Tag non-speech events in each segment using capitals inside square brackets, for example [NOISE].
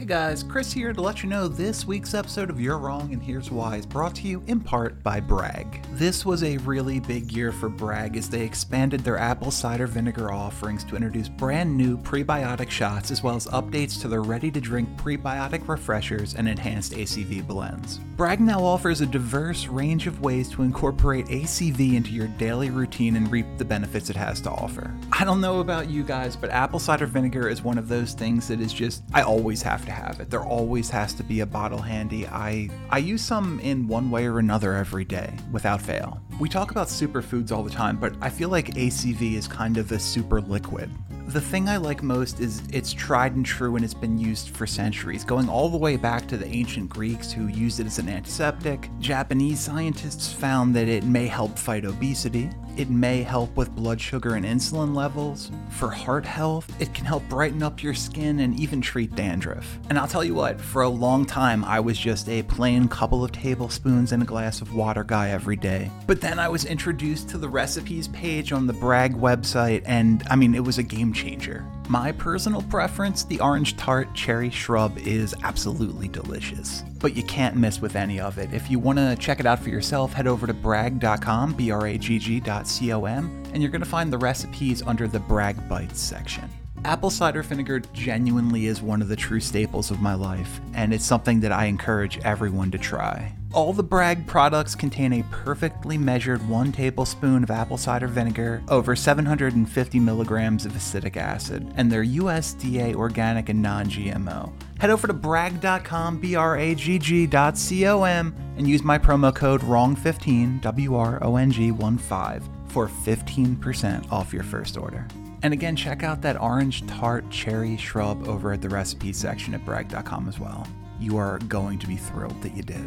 Hey guys, Chris here to let you know this week's episode of You're Wrong and Here's Why is brought to you in part by Bragg. This was a really big year for Bragg as they expanded their apple cider vinegar offerings to introduce brand new prebiotic shots as well as updates to their ready to drink prebiotic refreshers and enhanced ACV blends. Bragg now offers a diverse range of ways to incorporate ACV into your daily routine and reap the benefits it has to offer. I don't know about you guys, but apple cider vinegar is one of those things that is just, I always have to have it. There always has to be a bottle handy. I I use some in one way or another every day without fail. We talk about superfoods all the time, but I feel like ACV is kind of a super liquid. The thing I like most is it's tried and true and it's been used for centuries, going all the way back to the ancient Greeks who used it as an antiseptic. Japanese scientists found that it may help fight obesity. It may help with blood sugar and insulin levels. For heart health, it can help brighten up your skin and even treat dandruff. And I'll tell you what, for a long time, I was just a plain couple of tablespoons and a glass of water guy every day. But then I was introduced to the recipes page on the Bragg website, and I mean, it was a game changer. My personal preference, the orange tart cherry shrub, is absolutely delicious. But you can't miss with any of it. If you want to check it out for yourself, head over to bragg.com, B R A G G.com, and you're going to find the recipes under the Bragg Bites section. Apple cider vinegar genuinely is one of the true staples of my life, and it's something that I encourage everyone to try. All the Bragg products contain a perfectly measured 1 tablespoon of apple cider vinegar, over 750 milligrams of acetic acid, and they're USDA organic and non GMO. Head over to bragg.com, B R A G G.com, and use my promo code WRONG15, W R O N G 1 5, for 15% off your first order. And again, check out that orange tart cherry shrub over at the recipe section at bragg.com as well. You are going to be thrilled that you did.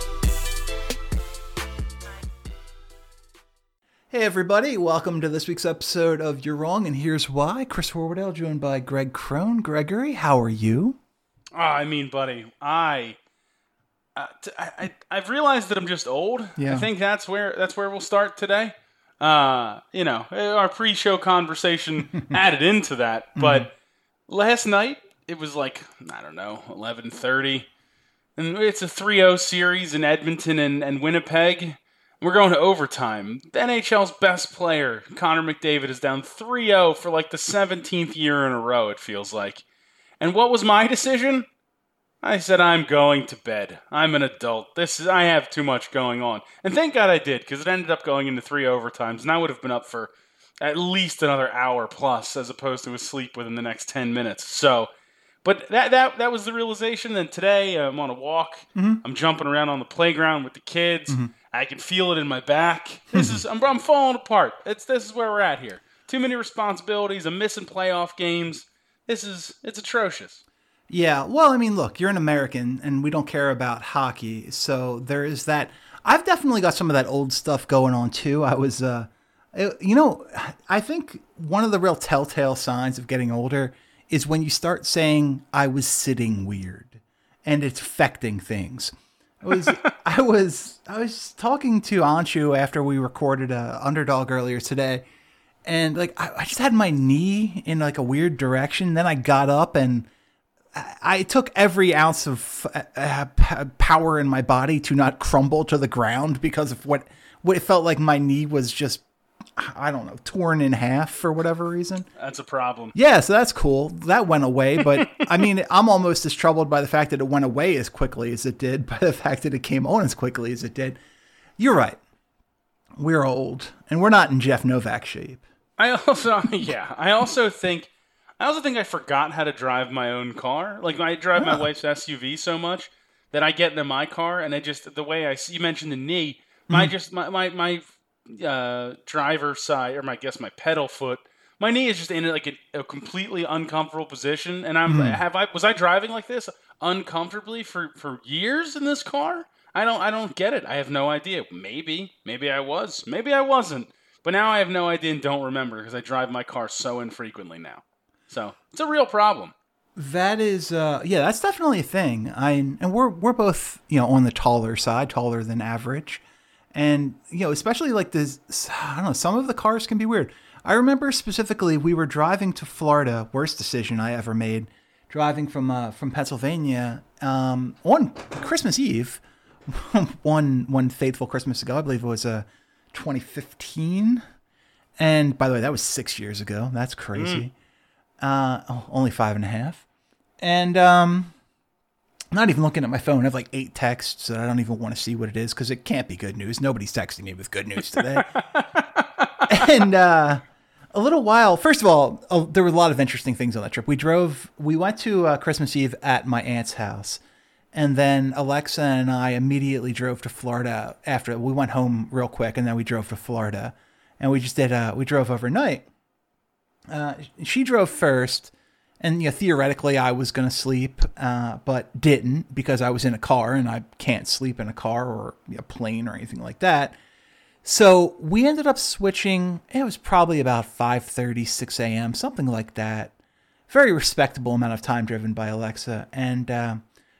Hey, everybody, welcome to this week's episode of You're Wrong and Here's Why. Chris Horwedel, joined by Greg Crone. Gregory, how are you? Oh, I mean, buddy, I, uh, t- I, I, I've realized that I'm just old. Yeah. I think that's where that's where we'll start today. Uh, you know, our pre-show conversation [LAUGHS] added into that, but last night it was like I don't know, 11:30, and it's a 3-0 series in Edmonton and, and Winnipeg. We're going to overtime. The NHL's best player, Connor McDavid, is down 3-0 for like the 17th year in a row. It feels like. And what was my decision? I said I'm going to bed. I'm an adult. This is I have too much going on. And thank God I did because it ended up going into 3 overtimes and I would have been up for at least another hour plus as opposed to asleep within the next 10 minutes. So, but that that that was the realization and today I'm on a walk. Mm-hmm. I'm jumping around on the playground with the kids. Mm-hmm. I can feel it in my back. This is I'm, I'm falling apart. It's this is where we're at here. Too many responsibilities. I'm missing playoff games. This is it's atrocious. Yeah, well, I mean, look, you're an American and we don't care about hockey. So there is that. I've definitely got some of that old stuff going on too. I was, uh, you know, I think one of the real telltale signs of getting older is when you start saying, I was sitting weird and it's affecting things. I was, I was, I was talking to Anshu after we recorded a underdog earlier today, and like I, I just had my knee in like a weird direction. Then I got up and I, I took every ounce of uh, uh, power in my body to not crumble to the ground because of what what it felt like my knee was just I don't know torn in half for whatever reason. That's a problem. Yeah, so that's cool. That went away, but [LAUGHS] I mean, I'm almost as troubled by the fact that it went away as quickly as it did, by the fact that it came on as quickly as it did. You're right. We're old, and we're not in Jeff Novak shape. I also [LAUGHS] yeah, I also think I also think I forgot how to drive my own car. Like I drive my Ah. wife's SUV so much that I get into my car and I just the way I see you mentioned the knee, my Mm-hmm. just my my my uh, driver side or my I guess my pedal foot my knee is just in like a, a completely uncomfortable position, and I'm have I was I driving like this uncomfortably for for years in this car? I don't I don't get it. I have no idea. Maybe maybe I was, maybe I wasn't, but now I have no idea and don't remember because I drive my car so infrequently now. So it's a real problem. That is, uh, yeah, that's definitely a thing. I and we're we're both you know on the taller side, taller than average, and you know especially like this. I don't know. Some of the cars can be weird. I remember specifically we were driving to Florida. Worst decision I ever made. Driving from uh, from Pennsylvania um, on Christmas Eve, [LAUGHS] one one faithful Christmas ago. I believe it was uh, 2015. And by the way, that was six years ago. That's crazy. Uh, oh, only five and a half. And um, I'm not even looking at my phone. I have like eight texts that I don't even want to see what it is because it can't be good news. Nobody's texting me with good news today. [LAUGHS] and uh, a little while, first of all, oh, there were a lot of interesting things on that trip. We drove, we went to uh, Christmas Eve at my aunt's house. And then Alexa and I immediately drove to Florida after we went home real quick. And then we drove to Florida and we just did, uh, we drove overnight. Uh, she drove first, and theoretically, I was going to sleep, uh, but didn't because I was in a car and I can't sleep in a car or a plane or anything like that. So we ended up switching. It was probably about 5:30, 6 a.m., something like that. Very respectable amount of time driven by Alexa. And uh,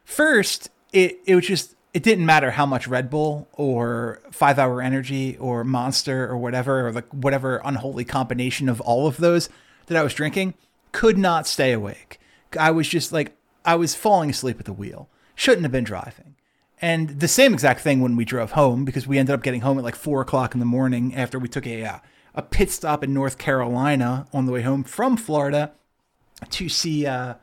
first, it it was just it didn't matter how much Red Bull or Five Hour Energy or Monster or whatever or the whatever unholy combination of all of those that I was drinking could not stay awake. I was just like I was falling asleep at the wheel. Shouldn't have been driving. And the same exact thing when we drove home because we ended up getting home at like four o'clock in the morning after we took a uh, a pit stop in North Carolina on the way home from Florida to see uh,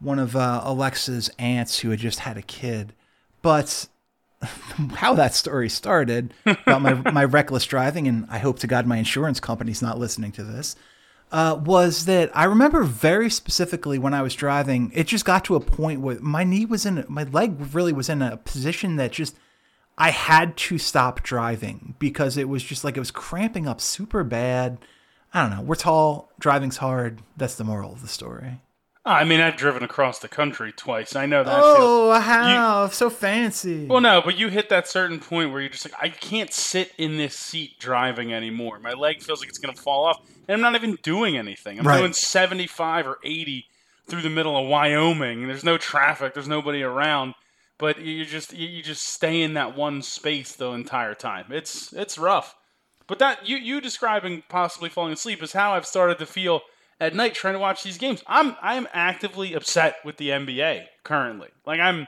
one of uh, Alexa's aunts who had just had a kid. But [LAUGHS] how that story started about my, my reckless driving, and I hope to God my insurance company's not listening to this, uh, was that I remember very specifically when I was driving, it just got to a point where my knee was in, my leg really was in a position that just, I had to stop driving because it was just like it was cramping up super bad. I don't know. We're tall, driving's hard. That's the moral of the story. Ah, I mean, I've driven across the country twice. I know that. Oh, how so fancy. Well, no, but you hit that certain point where you're just like, I can't sit in this seat driving anymore. My leg feels like it's going to fall off, and I'm not even doing anything. I'm Right. doing 75 or 80 through the middle of Wyoming. There's no traffic. There's nobody around. But you just you you just stay in that one space the entire time. It's it's rough. But that you you describing possibly falling asleep is how I've started to feel at night trying to watch these games. I'm I'm actively upset with the NBA currently. Like I'm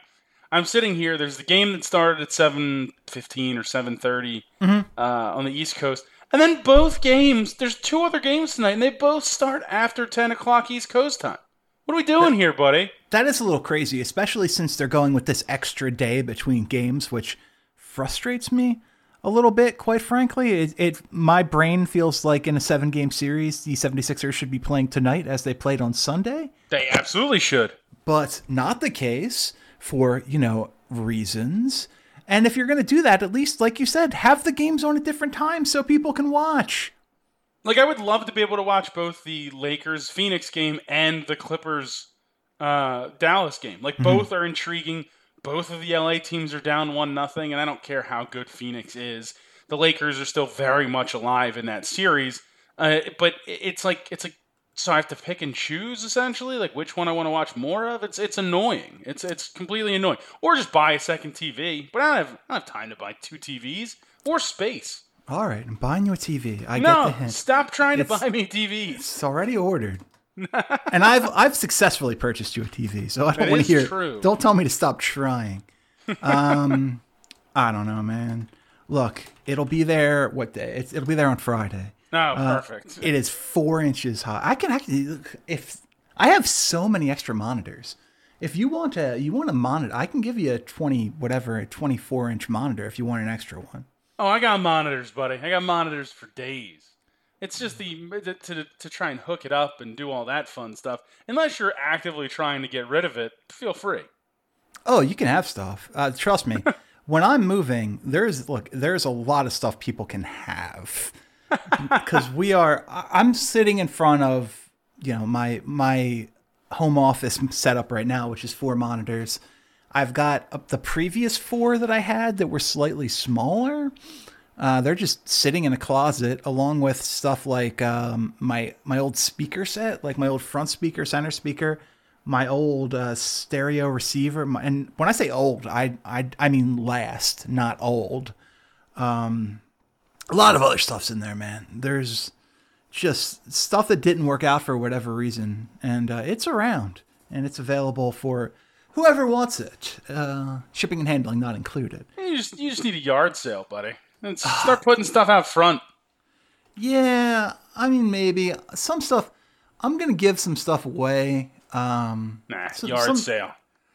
I'm sitting here. There's the game that started at seven fifteen or seven uh, on the East Coast, and then both games. There's two other games tonight, and they both start after ten o'clock East Coast time. What are we doing here, buddy? That is a little crazy, especially since they're going with this extra day between games, which frustrates me a little bit, quite frankly. It, it my brain feels like in a seven game series, the 76ers should be playing tonight as they played on Sunday, They absolutely should. but not the case for, you know, reasons. And if you're going to do that, at least, like you said, have the games on at different times so people can watch. Like I would love to be able to watch both the Lakers Phoenix game and the Clippers uh, Dallas game. Like both are intriguing. Both of the LA teams are down one nothing, and I don't care how good Phoenix is. The Lakers are still very much alive in that series. Uh, but it's like it's like so I have to pick and choose essentially, like which one I want to watch more of. It's it's annoying. It's it's completely annoying. Or just buy a second TV. But I don't have I don't have time to buy two TVs or space. All right, I'm buying you a TV. I get the hint. stop trying to buy me TVs. It's already ordered. [LAUGHS] and I've I've successfully purchased you a TV, so I don't want to hear. true. Don't tell me to stop trying. Um, [LAUGHS] I don't know, man. Look, it'll be there. What day? It's, it'll be there on Friday. Oh, perfect. It is four inches high. I can actually look, if I have so many extra monitors. If you want to, you want a monitor, I can give you a twenty whatever, a twenty-four inch monitor if you want an extra one. oh, I got monitors, buddy. I got monitors for days. It's just the to, to to try and hook it up and do all that fun stuff. Unless you're actively trying to get rid of it, feel free. Oh, you can have stuff. Uh, trust me. [LAUGHS] when I'm moving, there's look, there's a lot of stuff people can have. [LAUGHS] because we are. I'm sitting in front of you know my my home office setup right now, which is four monitors. I've got uh, the previous four that I had that were slightly smaller. Uh, they're just sitting in a closet, along with stuff like um, my my old speaker set, like my old front speaker, center speaker, my old uh, stereo receiver. My, and when I say old, I I I mean last, not old. Um, a lot of other stuff's in there, man. There's just stuff that didn't work out for whatever reason, and uh, it's around and it's available for whoever wants it. Uh, shipping and handling not included. You just you just need a yard sale, buddy. And start putting stuff out front. Yeah, I mean maybe some stuff. I'm gonna give some stuff away. Um, Nah, So- yard some- sale.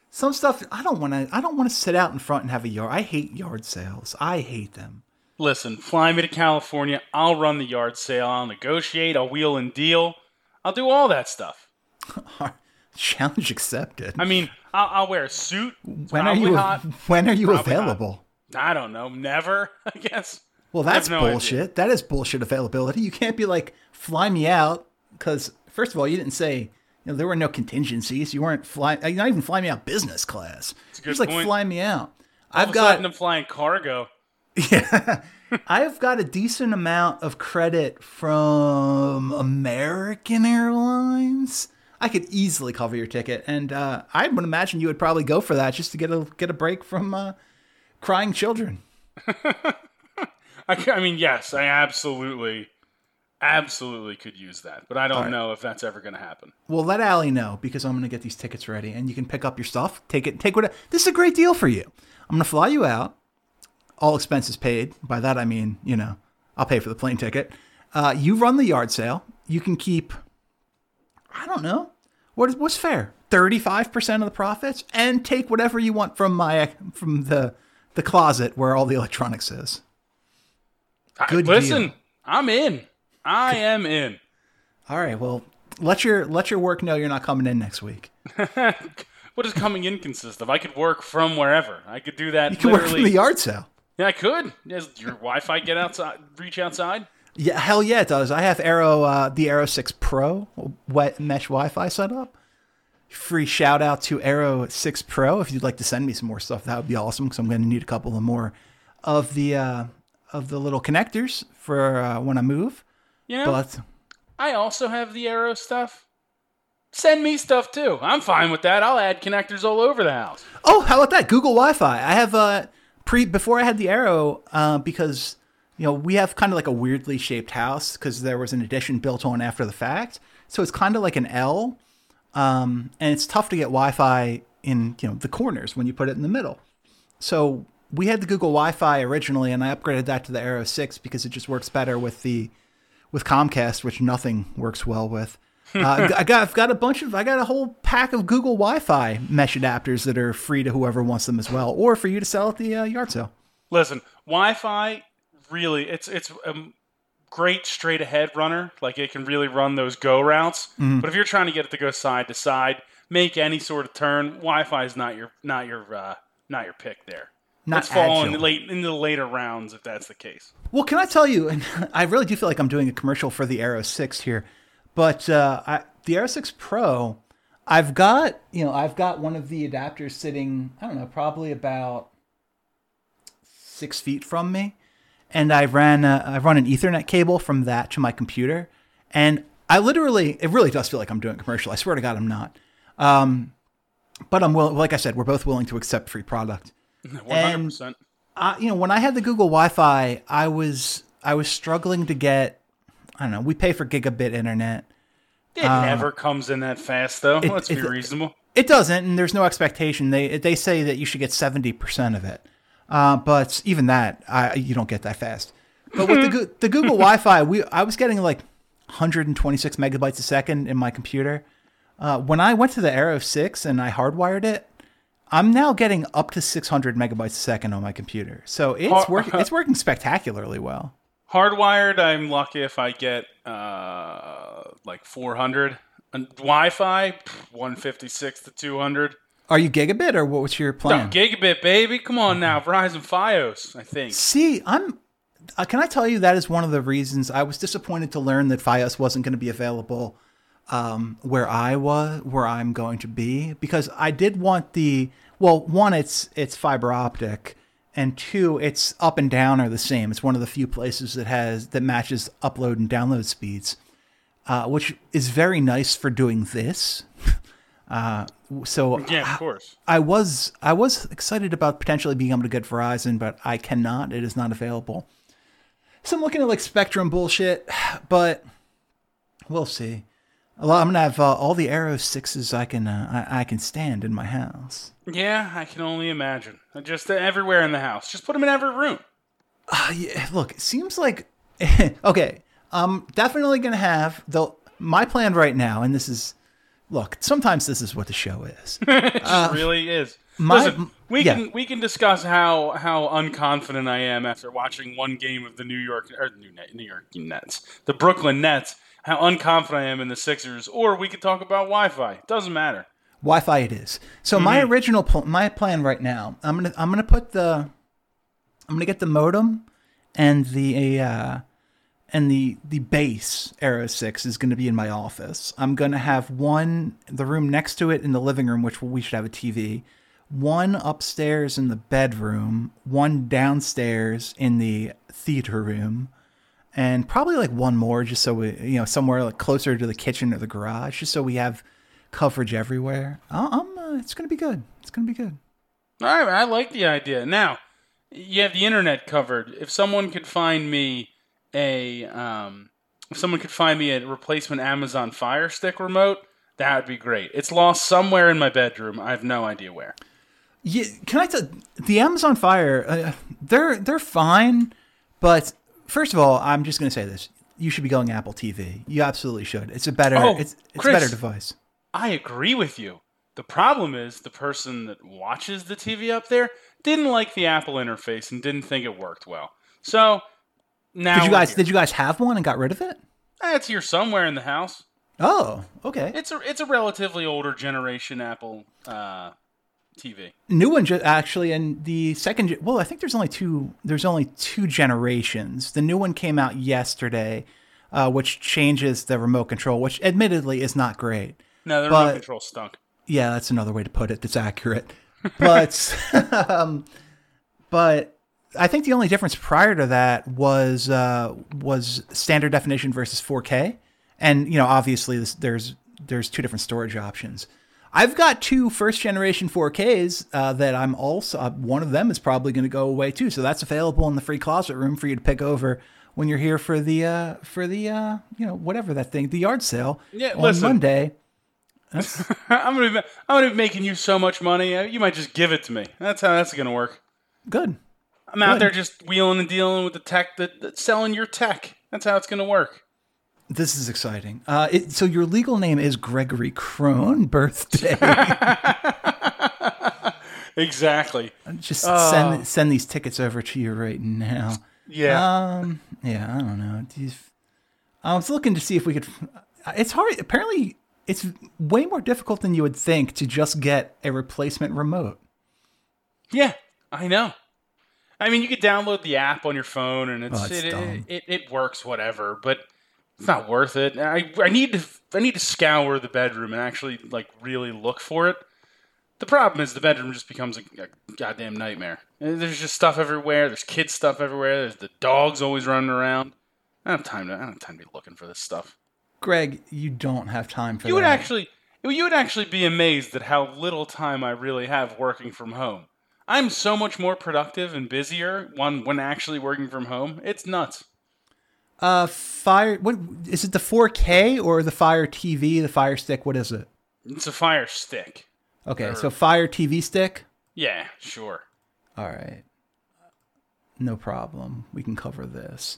some stuff I don't want to. I don't want to sit out in front and have a yard. I hate yard sales. I hate them. Listen, fly me to California. I'll run the yard sale. I'll negotiate. I'll wheel and deal. I'll do all that stuff. [LAUGHS] Challenge accepted. I mean, I'll, I'll wear a suit. [LAUGHS] When are you? hot. When are you hot. I don't know. Never, [LAUGHS] I guess. Well, that's no idea. bullshit. That is bullshit availability. You can't be like, fly me out, because first of all, you didn't say you know, there were no contingencies. You weren't flying. You're not even flying me out business class. a You're just like fly me out. All I've of a sudden, got I'm flying cargo. yeah, [LAUGHS] I've got a decent amount of credit from American Airlines. I could easily cover your ticket, and uh, I would imagine you would probably go for that just to get a get a break from uh, crying children. [LAUGHS] I, I mean, yes, I absolutely, absolutely could use that, but I don't right. know if that's ever going to happen. Well, let Allie know because I'm going to get these tickets ready, and you can pick up your stuff. Take it. Take what. This is a great deal for you. I'm going to fly you out, all expenses paid. By that I mean, you know, I'll pay for the plane ticket. Uh, you run the yard sale. You can keep. I don't know. What is what's fair? Thirty-five percent of the profits, and take whatever you want from my from the the closet where all the electronics is. I- Good Listen, deal. I'm in. I am in. All right. Well, let your let your work know you're not coming in next week. [LAUGHS] What does coming in consist of? I could work from wherever. I could do that You can work from the yard sale. yeah, I could. Does your Wi-Fi get outside? Reach outside? Yeah, hell yeah, it does. I have Eero, uh, the Eero 6 Pro wet mesh Wi-Fi set up. Free shout out to Eero 6 Pro. If you'd like to send me some more stuff, that would be awesome because I'm going to need a couple of more of the uh, of the little connectors for uh, when I move. You know, But I also have the Eero stuff. Send me stuff too. I'm fine with that. I'll add connectors all over the house. oh, how about that Google Wi-Fi? I have uh, pre before I had the Eero uh, because you know we have kind of like a weirdly shaped house because there was an addition built on after the fact, so it's kind of like an L. um, and it's tough to get Wi-Fi in you know the corners when you put it in the middle. So we had the Google Wi-Fi originally, and I upgraded that to the Eero Six because it just works better with the with Comcast, which nothing works well with. Uh, I got I've got a bunch of I got a whole pack of Google Wi-Fi mesh adapters that are free to whoever wants them as well, or for you to sell at the uh, yard sale. Listen, Wi-Fi really it's it's a great straight ahead runner. Like it can really run those go routes. Mm-hmm. But if you're trying to get it to go side to side, make any sort of turn, Wi-Fi is not your not your uh, not your pick there. Not Let's fall in the late in the later rounds if that's the case. Well, can I tell you? And [LAUGHS] I really do feel like I'm doing a commercial for the Eero Six here, but uh, I, the Eero Six Pro, I've got you know I've got one of the adapters sitting I don't know probably about six feet from me, and I ran a, I run an Ethernet cable from that to my computer, and I literally it really does feel like I'm doing commercial. I swear to God, I'm not. Um, but I'm willing. Like I said, we're both willing to accept free product One hundred percent. uh, you know, when I had the Google Wi-Fi, I was I was struggling to get. I don't know. We pay for gigabit internet. It never comes in that fast though. Let's be uh, it- reasonable. It doesn't, and there's no expectation. They they say that you should get seventy percent of it, uh, but even that, I, you don't get that fast. But with the the Google [LAUGHS] Wi-Fi, we I was getting like 126 megabytes a second in my computer. Uh, when I went to the Eero Six and I hardwired it, I'm now getting up to 600 megabytes a second on my computer. So it's working. It's working spectacularly well. Hardwired, I'm lucky if I get uh, like 400. And Wi-Fi, 156 to 200. Are you gigabit or what was your No, plan? gigabit, baby. Come on now, Verizon FiOS. I think. See, I'm uh, can I tell you that is one of the reasons I was disappointed to learn that FiOS wasn't going to be available um, where I was, where I'm going to be, because I did want the well, one, it's it's fiber optic, and two, it's up and down are the same. It's one of the few places that has that matches upload and download speeds, uh, which is very nice for doing this. Uh, so Yeah, of course. I was I was excited about potentially being able to get Verizon, but I cannot. It is not available. So I'm looking at like Spectrum bullshit, [SIGHS] but we'll see. Well, I'm gonna have uh, all the Eero sixes I can uh, I, I can stand in my house. Yeah, I can only imagine. Just everywhere in the house. Just put them in every room. Uh, yeah, look, it seems like [LAUGHS] okay. I'm definitely gonna have the my plan right now, and this is look. Sometimes this is what the show is. [LAUGHS] It just really is. Uh, my- Listen, we yeah. can we can discuss how how unconfident I am after watching one game of the New York or New York Nets, the Brooklyn Nets. How unconfident I am in the Sixers, or we could talk about Wi-Fi. Doesn't matter. Wi-Fi it is. So my original pl- my plan right now, I'm gonna I'm gonna put the I'm gonna get the modem and the uh, and the the base Eero Six is gonna be in my office. I'm gonna have one the room next to it in the living room, which we should have a TV. One upstairs in the bedroom, one downstairs in the theater room, and probably like one more just so we you know somewhere like closer to the kitchen or the garage just so we have coverage everywhere i'm uh, it's gonna be good it's gonna be good All right, I like the idea. Now, you have the internet covered. If someone could find me a, um, if someone could find me a replacement Amazon Fire Stick remote, that would be great. It's lost somewhere in my bedroom. I have no idea where. yeah can i tell the amazon fire uh, they're they're fine but first of all i'm just gonna say this you should be going apple tv you absolutely should it's a better Oh, it's, it's a better device I agree with you. The problem is the person that watches the TV up there didn't like the Apple interface and didn't think it worked well. So now did you guys did you guys have one and got rid of it Eh, it's here somewhere in the house. oh okay It's a it's a relatively older generation Apple uh, TV. new one ju- actually and the second ge- well i think there's only two there's only two generations the new one came out yesterday uh, which changes the remote control which admittedly is not great No, the But- remote control stunk. yeah that's another way to put it that's accurate but [LAUGHS] um, but i think the only difference prior to that was uh, was standard definition versus 4k and you know obviously this, there's there's two different storage options i've got two first generation 4ks uh, that i'm also uh, one of them is probably going to go away too so that's available in the free closet room for you to pick over when you're here for the uh, for the uh, you know whatever that thing the yard sale Yeah, on listen. monday [LAUGHS] I'm gonna be, I'm gonna be making you so much money. uh, You might just give it to me. That's how that's gonna work. good I'm out Good. there just wheeling and dealing with the tech that, that's selling your tech. That's how it's gonna work. This is exciting. Uh, it, so your legal name is Gregory Crone. Birthday. [LAUGHS] Exactly. Just send send these tickets over to you right now. Yeah. Um. Yeah. I don't know. I was looking to see if we could. It's hard. Apparently, it's way more difficult than you would think to just get a replacement remote. yeah. I know. I mean, you could download the app on your phone, and it's, Oh, it's it, it, it it works whatever, but it's not worth it. I I need to I need to scour the bedroom and actually like really look for it. The problem is the bedroom just becomes a, a goddamn nightmare. Uh, there's just stuff everywhere. There's kid stuff everywhere. There's the dogs always running around. I don't have time to. I don't have time to be looking for this stuff. Greg, you don't have time for You that. would actually, you would actually be amazed at how little time I really have working from home. I'm so much more productive and busier when when actually working from home. It's nuts. uh, fire. What is it? The 4K or the Fire TV? The Fire Stick? What is it? It's a fire stick. Okay, so Fire TV stick. Yeah, sure. All right. No problem. We can cover this.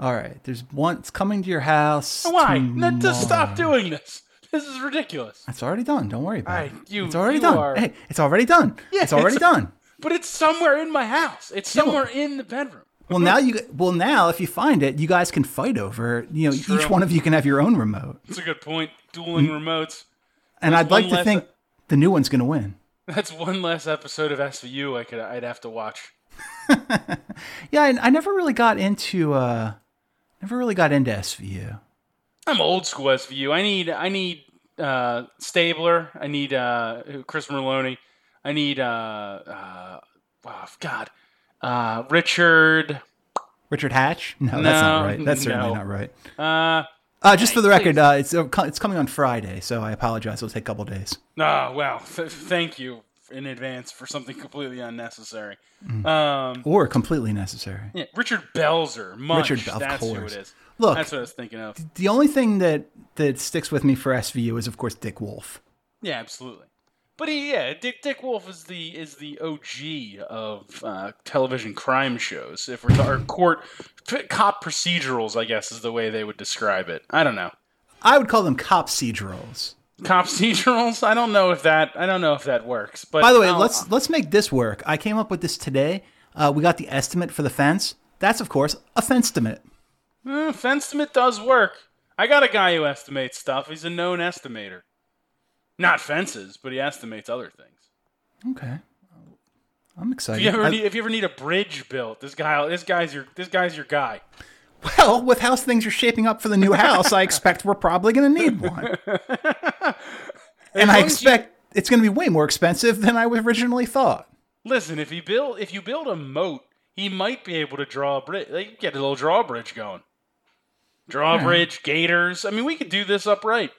All right. There's one. It's coming to your house. Why? Not to stop doing this. This is ridiculous. It's already done. Don't worry about it. you- it's already done. are- Hey, it's already done. Yeah, it's already it's- done. But it's somewhere in my house. It's Yeah, somewhere in the bedroom. Well, now you. Well, now if you find it, you guys can fight over. You know, true. each one of you can have your own remote. That's a good point. Dueling Mm. remotes. And There's I'd like to think the new one's going to win. That's one less episode of SVU I could I'd have to watch. [LAUGHS] Yeah, I, I never really got into uh, never really got into SVU. I'm old school SVU. I need I need uh, Stabler. I need uh, Chris Meloni. I need uh, uh, oh, God, uh, Richard. Richard Hatch? No, that's not right. That's certainly no. not right. Uh, Uh, just for the record, uh, it's it's coming on Friday, so I apologize. It'll take a couple days. oh, well, th- thank you in advance for something completely unnecessary. Mm. Um, Or completely necessary. yeah, Richard Belzer. Munch, Richard, of that's who course. it is. Look, That's what I was thinking of. the only thing that that sticks with me for SVU is, of course, Dick Wolf. Yeah, absolutely. But he, yeah, Dick Dick Wolf is the is the OG of uh, television crime shows. If we're talking court cop procedurals, I guess is the way they would describe it. I don't know. I would call them cop procedurals. Cop procedurals. I don't know if that. I don't know if that works. But By the way, I'll- let's let's make this work. I came up with this today. Uh, we got the estimate for the fence. That's of course a fence estimate. Uh, Fenstimate does work. I got a guy who estimates stuff. He's a known estimator. Not fences, but he estimates other things. Okay, I'm excited. If you ever I- need, if you ever need a bridge built, this guy, this guy's your, this guy's your guy. well, with how things are shaping up for the new house, I expect we're probably going to need [LAUGHS] one. and I as you- expect it's going to be way more expensive than I originally thought. Listen, if you build, if you build a moat, he might be able to draw a bridge. Like, get a little drawbridge going. Drawbridge, gators. I mean, we could do this upright.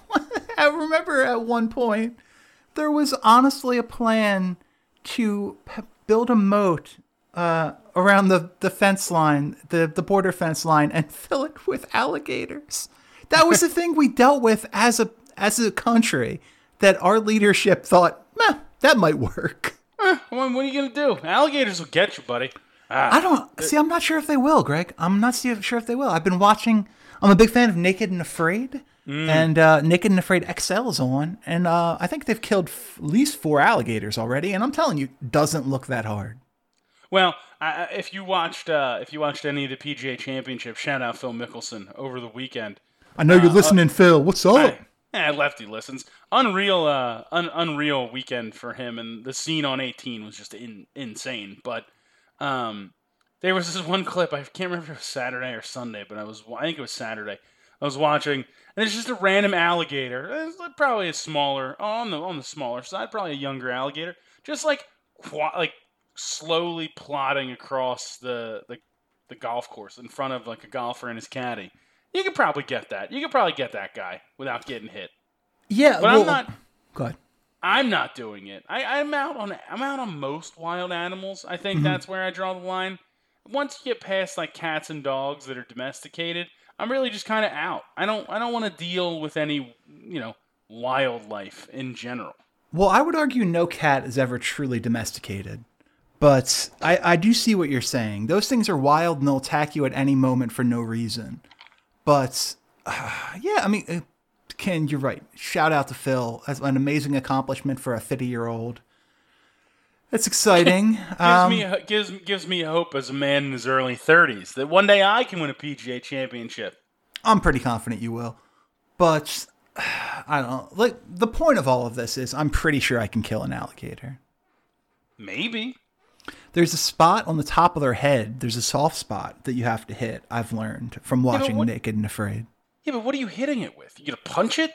[LAUGHS] I remember at one point there was honestly a plan to p- build a moat uh, around the, the fence line, the, the border fence line, and [LAUGHS] fill it with alligators. That was the [LAUGHS] thing we dealt with as a as a country. That our leadership thought, Meh, that might work. What, what are you gonna do? Alligators will get you, buddy. I don't see. I'm not sure if they will, Greg. I'm not sure if they will. I've been watching. I'm a big fan of Naked and Afraid, and uh, Naked and Afraid XL is on, and uh, I think they've killed f- at least four alligators already. And I'm telling you, doesn't look that hard. Well, I, if you watched, uh, if you watched any of the PGA Championship, shout out Phil Mickelson over the weekend. I know you're listening, Phil. What's up? I, Yeah, lefty listens. Unreal, uh, un- unreal weekend for him, and the scene on 18 was just in- insane. But um, there was this [LAUGHS] one clip. I can't remember if it was Saturday or Sunday, but I was. I think it was Saturday. I was watching, and there's just a random alligator. It's probably a smaller on the on the smaller side, probably a younger alligator, just like like slowly plodding across the, the the golf course in front of like a golfer and his caddy. You could probably get that. You could probably get that guy without getting hit. yeah, But well, I'm not. Go ahead. I'm not doing it. I, I'm out on. I'm out on most wild animals. I think that's where I draw the line. Once you get past like cats and dogs that are domesticated, I'm really just kind of out. I don't. I don't want to deal with any. You know, wildlife in general. Well, I would argue no cat is ever truly domesticated. But I, I do see what you're saying. Those things are wild and they'll attack you at any moment for no reason. But uh, [SIGHS] yeah, I mean, uh, Ken, you're right. Shout out to Phil. That's an amazing accomplishment for a 50 year old. It's [LAUGHS] exciting. Gives um, me gives gives me hope as a man in his early 30s that one day I can win a PGA championship. I'm pretty confident you will. But [SIGHS] I don't know. Like, the point of all of this is I'm pretty sure I can kill an alligator. Maybe. There's a spot on the top of their head. There's a soft spot that you have to hit. I've learned from watching what- Naked and Afraid. Yeah, but what are you hitting it with? You gonna punch it?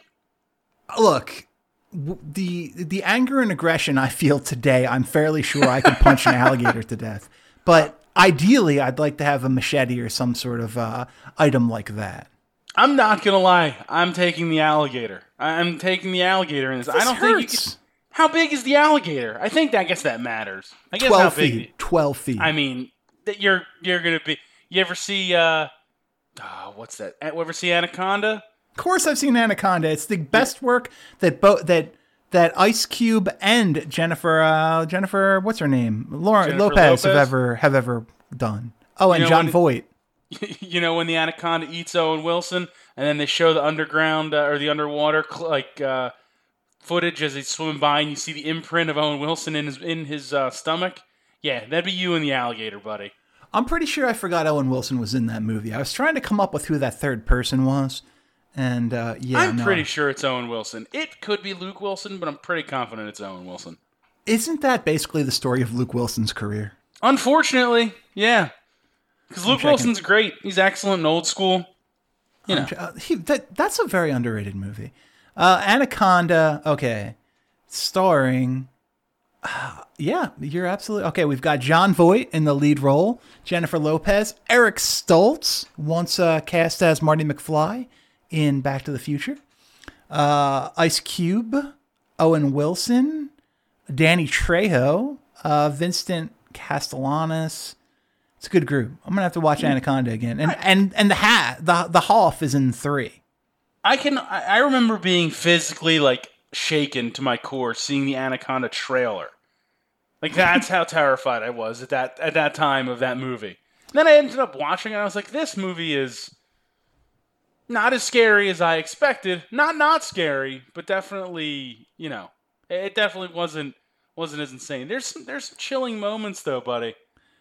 Look, w- the the anger and aggression I feel today, I'm fairly sure I can punch an [LAUGHS] alligator to death. But ideally, I'd like to have a machete or some sort of uh, item like that. I'm not gonna lie. I'm taking the alligator. I- I'm taking the alligator in this. I This don't think you hurts. can, How big is the alligator? I think that I guess that matters. I guess how Twelve big. feet. Twelve feet. I mean, that you're you're gonna be. You ever see? uh oh, what's that? Eh, Ever see Anaconda? Of course, I've seen Anaconda. It's the best work that both that that Ice Cube and Jennifer uh, Jennifer what's her name Lauren Jennifer Lopez, have ever have ever done. Oh, and know, Jon Voight. [LAUGHS] you know when the anaconda eats Owen Wilson, and then they show the underground uh, or the underwater cl- like uh, footage as he's swimming by, and you see the imprint of Owen Wilson in his in his uh, stomach. Yeah, that'd be you and the alligator, buddy. I'm pretty sure I forgot Owen Wilson was in that movie. I was trying to come up with who that third person was, and uh, yeah, I'm no. pretty sure it's Owen Wilson. It could be Luke Wilson, but I'm pretty confident it's Owen Wilson. Isn't that basically the story of Luke Wilson's career? Unfortunately, yeah. Because Luke. Wilson's great. He's excellent and old school. You know, Uh, he, that, that's a very underrated movie. Uh, Anaconda, okay. Starring. [SIGHS] yeah, you're absolutely. Okay, we've got Jon Voight in the lead role, Jennifer Lopez, Eric Stoltz, once uh, cast as Marty McFly in Back to the Future, uh, Ice Cube, Owen Wilson, Danny Trejo, uh, Vincent Castellanos. It's a good group. I'm gonna have to watch Anaconda again, and and and the hat, the the Hoff is in three. I can. I remember being physically like shaken to my core seeing the Anaconda trailer. Like that's how [LAUGHS] terrified I was at that at that time of that movie. And then I ended up watching it. and I was like, this movie is not as scary as I expected. Not not scary, but definitely you know it definitely wasn't wasn't as insane. There's some there's some chilling moments though, buddy.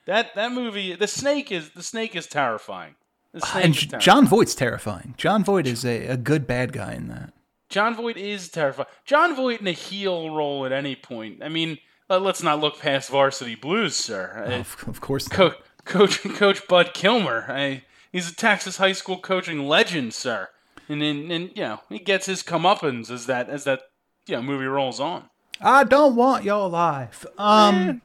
That that movie, the snake is the snake is terrifying. The uh, snake And is terrifying. Jon Voight's terrifying. Jon Voight is a, a good bad guy in that. Jon Voight is terrifying. Jon Voight in a heel role at any point. I mean, let- let's not look past Varsity Blues, sir. Uh, Of, of course. not. Co- Coach Coach Bud Kilmer. I, he's a Texas high school coaching legend, sir. And then, and you know, he gets his comeuppance as that as that you know movie rolls on. I don't want your life. Um,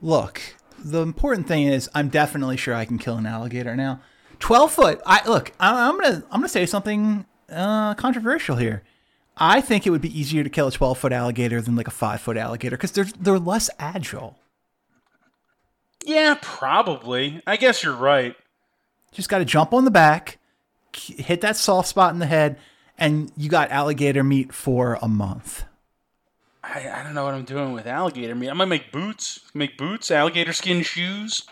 look, the important thing is, I'm definitely sure I can kill an alligator now. Twelve foot. I look. I, I'm gonna. I'm gonna say something uh, controversial here. I think it would be easier to kill a 12 foot alligator than like a five foot alligator because they're they're less agile. Yeah, probably. I guess you're right. Just got to jump on the back, hit that soft spot in the head, and you got alligator meat for a month. I, I don't know what I'm doing with alligator meat. I might make boots. Make boots, alligator skin shoes.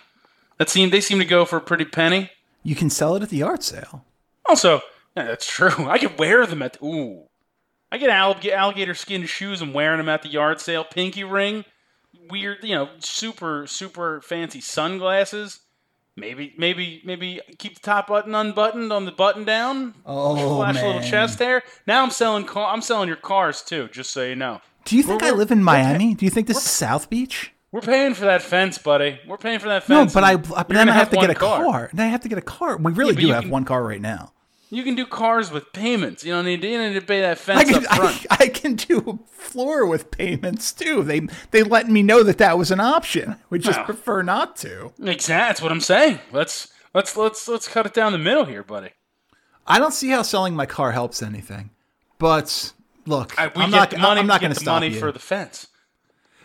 That seem they seem to go for a pretty penny. You can sell it at the yard sale. Also, yeah, that's true. [LAUGHS] I could wear them at the, ooh. I get allig- alligator skin shoes and wearing them at the yard sale. Pinky ring, weird, you know, super super fancy sunglasses. Maybe maybe maybe keep the top button unbuttoned on the button down. Oh, flash a little chest hair. Now I'm selling car. I'm selling your cars too. Just so you know. Do you think We're- I live in Miami? Do you think this is South Beach? We're paying for that fence, buddy. We're paying for that fence. No, but I but then I have to get a car. Then I have to get a car. We really but do have can- one car right now. You can do cars with payments. You don't need to, you don't need to pay that I fence can, up front. I, I can do a floor with payments too. They they let me know that that was an option. We just Wow. prefer not to. Exactly. That's what I'm saying. Let's let's let's let's cut it down the middle here, buddy. I don't see how selling my car helps anything. But look, I, we I'm not. money. I'm not going to stop money you. for the fence.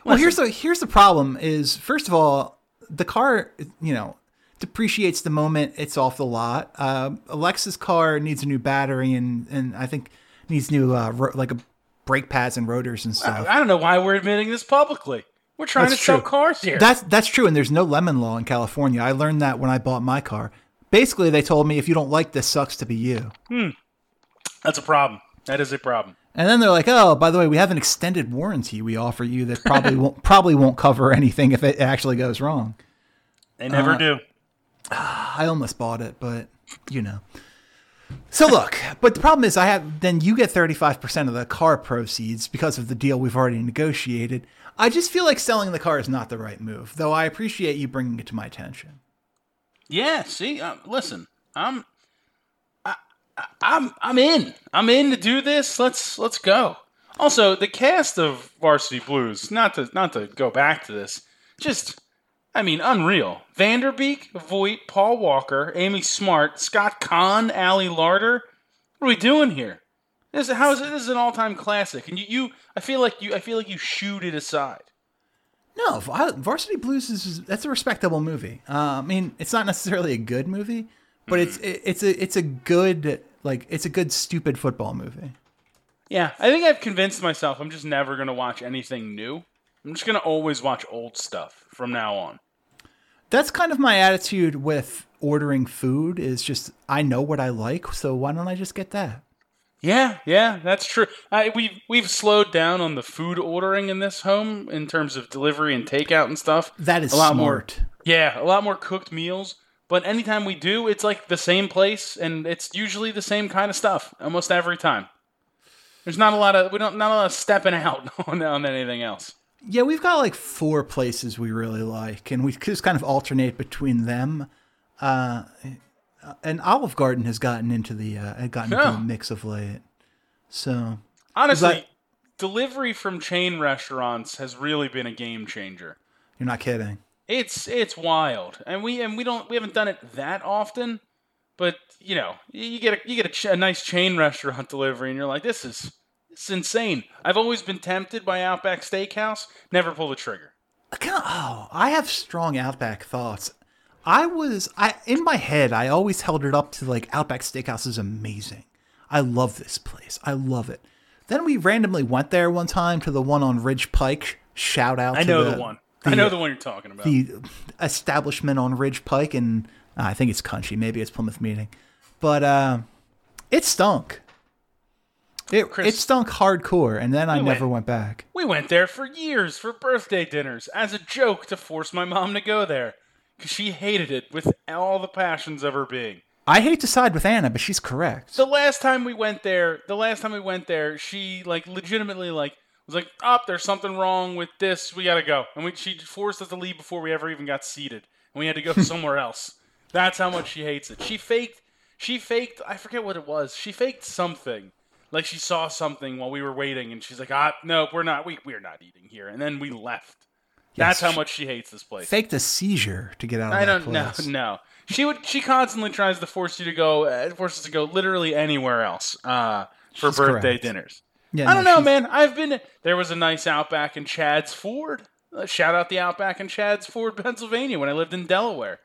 Well, here's the here's the problem is first of all, the car you know depreciates the moment it's off the lot. Uh, Alexa's car needs a new battery and and I think needs new uh, ro- like a brake pads and rotors and stuff. I don't know why we're admitting this publicly. We're trying That's to sell cars here. That's that's true, and there's no lemon law in California. I learned that when I bought my car. Basically, they told me if you don't like this, sucks to be you. Hmm, That's a problem. That is a problem. And then they're like, "Oh, by the way, we have an extended warranty we offer you that probably [LAUGHS] won't probably won't cover anything if it actually goes wrong." They never Uh, do. [SIGHS] I almost bought it, but you know. So look, but the problem is I have then you get 35% of the car proceeds because of the deal we've already negotiated. I just feel like selling the car is not the right move, though I appreciate you bringing it to my attention. Yeah. See, uh, listen, I'm, I, I'm, I'm in. I'm in to do this. Let's let's go. Also, the cast of Varsity Blues. Not to not to go back to this. Just, I mean, unreal. Van Der Beek, Voight, Paul Walker, Amy Smart, Scott Caan, Ali Larter. What are we doing here? This how is? This is an all-time classic, and you, you, I feel like you, I feel like you shoot it aside. No, Varsity Blues is that's a respectable movie. Uh, I mean, it's not necessarily a good movie, but it's it, it's a it's a good like it's a good stupid football movie. Yeah, I think I've convinced myself I'm just never going to watch anything new. I'm just going to always watch old stuff from now on. That's kind of my attitude with ordering food. Is just I know what I like, so why don't I just get that? Yeah, yeah, that's true. I, we've we've slowed down on the food ordering in this home in terms of delivery and takeout and stuff. That is a lot smart. more. Yeah, a lot more cooked meals. But anytime we do, it's like the same place, and it's usually the same kind of stuff almost every time. There's not a lot of we don't not a lot of stepping [LAUGHS] out on on anything else. Yeah, we've got like four places we really like, and we just kind of alternate between them. Uh, and Olive Garden has gotten into the uh, gotten into Yeah. the mix of late. So Honestly, delivery from chain restaurants has really been a game changer. you're not kidding. It's it's wild, and we and we don't we haven't done it that often, but you know you get a, you get a, ch- a nice chain restaurant [LAUGHS] delivery, and you're like, this is is insane. I've always been tempted by Outback Steakhouse, never pull the trigger. I kinda- oh, I have strong Outback thoughts. I was I in my head. I always held it up to like Outback Steakhouse is amazing. I love this place. I love it. Then we randomly went there one time to the one on Ridge Pike. Shout out! I to know the, the, one. I know the one you're talking about. the establishment on Ridge Pike, and uh, I think it's country. Maybe it's Plymouth Meeting, but uh, it stunk. It Chris, it stunk hardcore, and then I we never went- went back. We went there for years for birthday dinners as a joke to force my mom to go there because she hated it with all the passions of her being. I hate to side with Anna, but she's correct. The last time we went there, the last time we went there, she like legitimately like was like, "Up, there's something wrong with this. We gotta go." And we she forced us to leave before we ever even got seated, and we had to go [LAUGHS] somewhere else. That's how much she hates it. She faked. She faked. I forget what it was. She faked something. Like she saw something while we were waiting, and she's like, "Ah, no, we're not. We we're not eating here." And then we left. That's how she- much she hates this place. Faked a seizure to get out of I that don't know. place. No, she would. She constantly tries to force you to go. Uh, force us to go literally anywhere else uh, for She's birthday correct. dinners. Yeah, I don't know, she's- man. I've been. There was a nice Outback in Chadds Ford. Uh, shout out the Outback in Chadds Ford, Pennsylvania, when I lived in Delaware.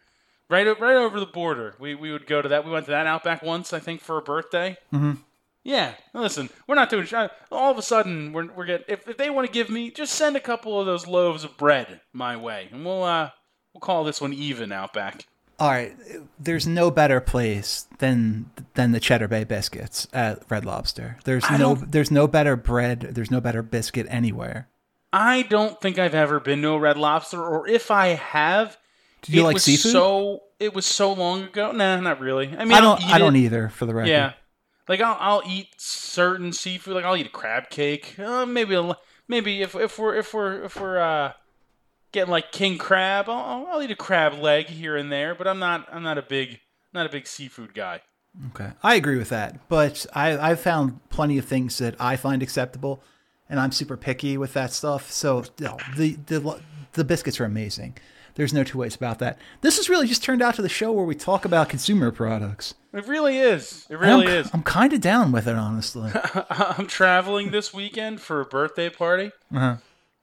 Right, o- right over the border. We we would go to that. We went to that Outback once, I think, for a birthday. Mm-hmm. Yeah. Listen, we're not doing. uh, All of a sudden, we're we're getting. If, if they want to give me, just send a couple of those loaves of bread my way, and we'll uh we'll call this one even out back. All right, there's no better place than than the Cheddar Bay biscuits at Red Lobster. There's I no don't- there's no better bread. There's no better biscuit anywhere. I don't think I've ever been to a Red Lobster, or if I have, Do you it like was seafood? So it was so long ago. Nah, not really. I mean, I I'll don't I don't either for the record. Yeah, like I'll I'll eat certain seafood. Like I'll eat a crab cake. Uh, maybe a, maybe if if we're if we're if we're uh, getting like king crab, I'll, I'll eat a crab leg here and there. But I'm not I'm not a big not a big seafood guy. Okay, I agree with that. But I I've found plenty of things that I find acceptable, and I'm super picky with that stuff. So the the the biscuits are amazing. There's no two ways about that. This has really just turned out to the show where we talk about consumer products. It really is. It really I'm, is. I'm kind of down with it, honestly. [LAUGHS] I'm traveling this weekend for a birthday party. Uh-huh.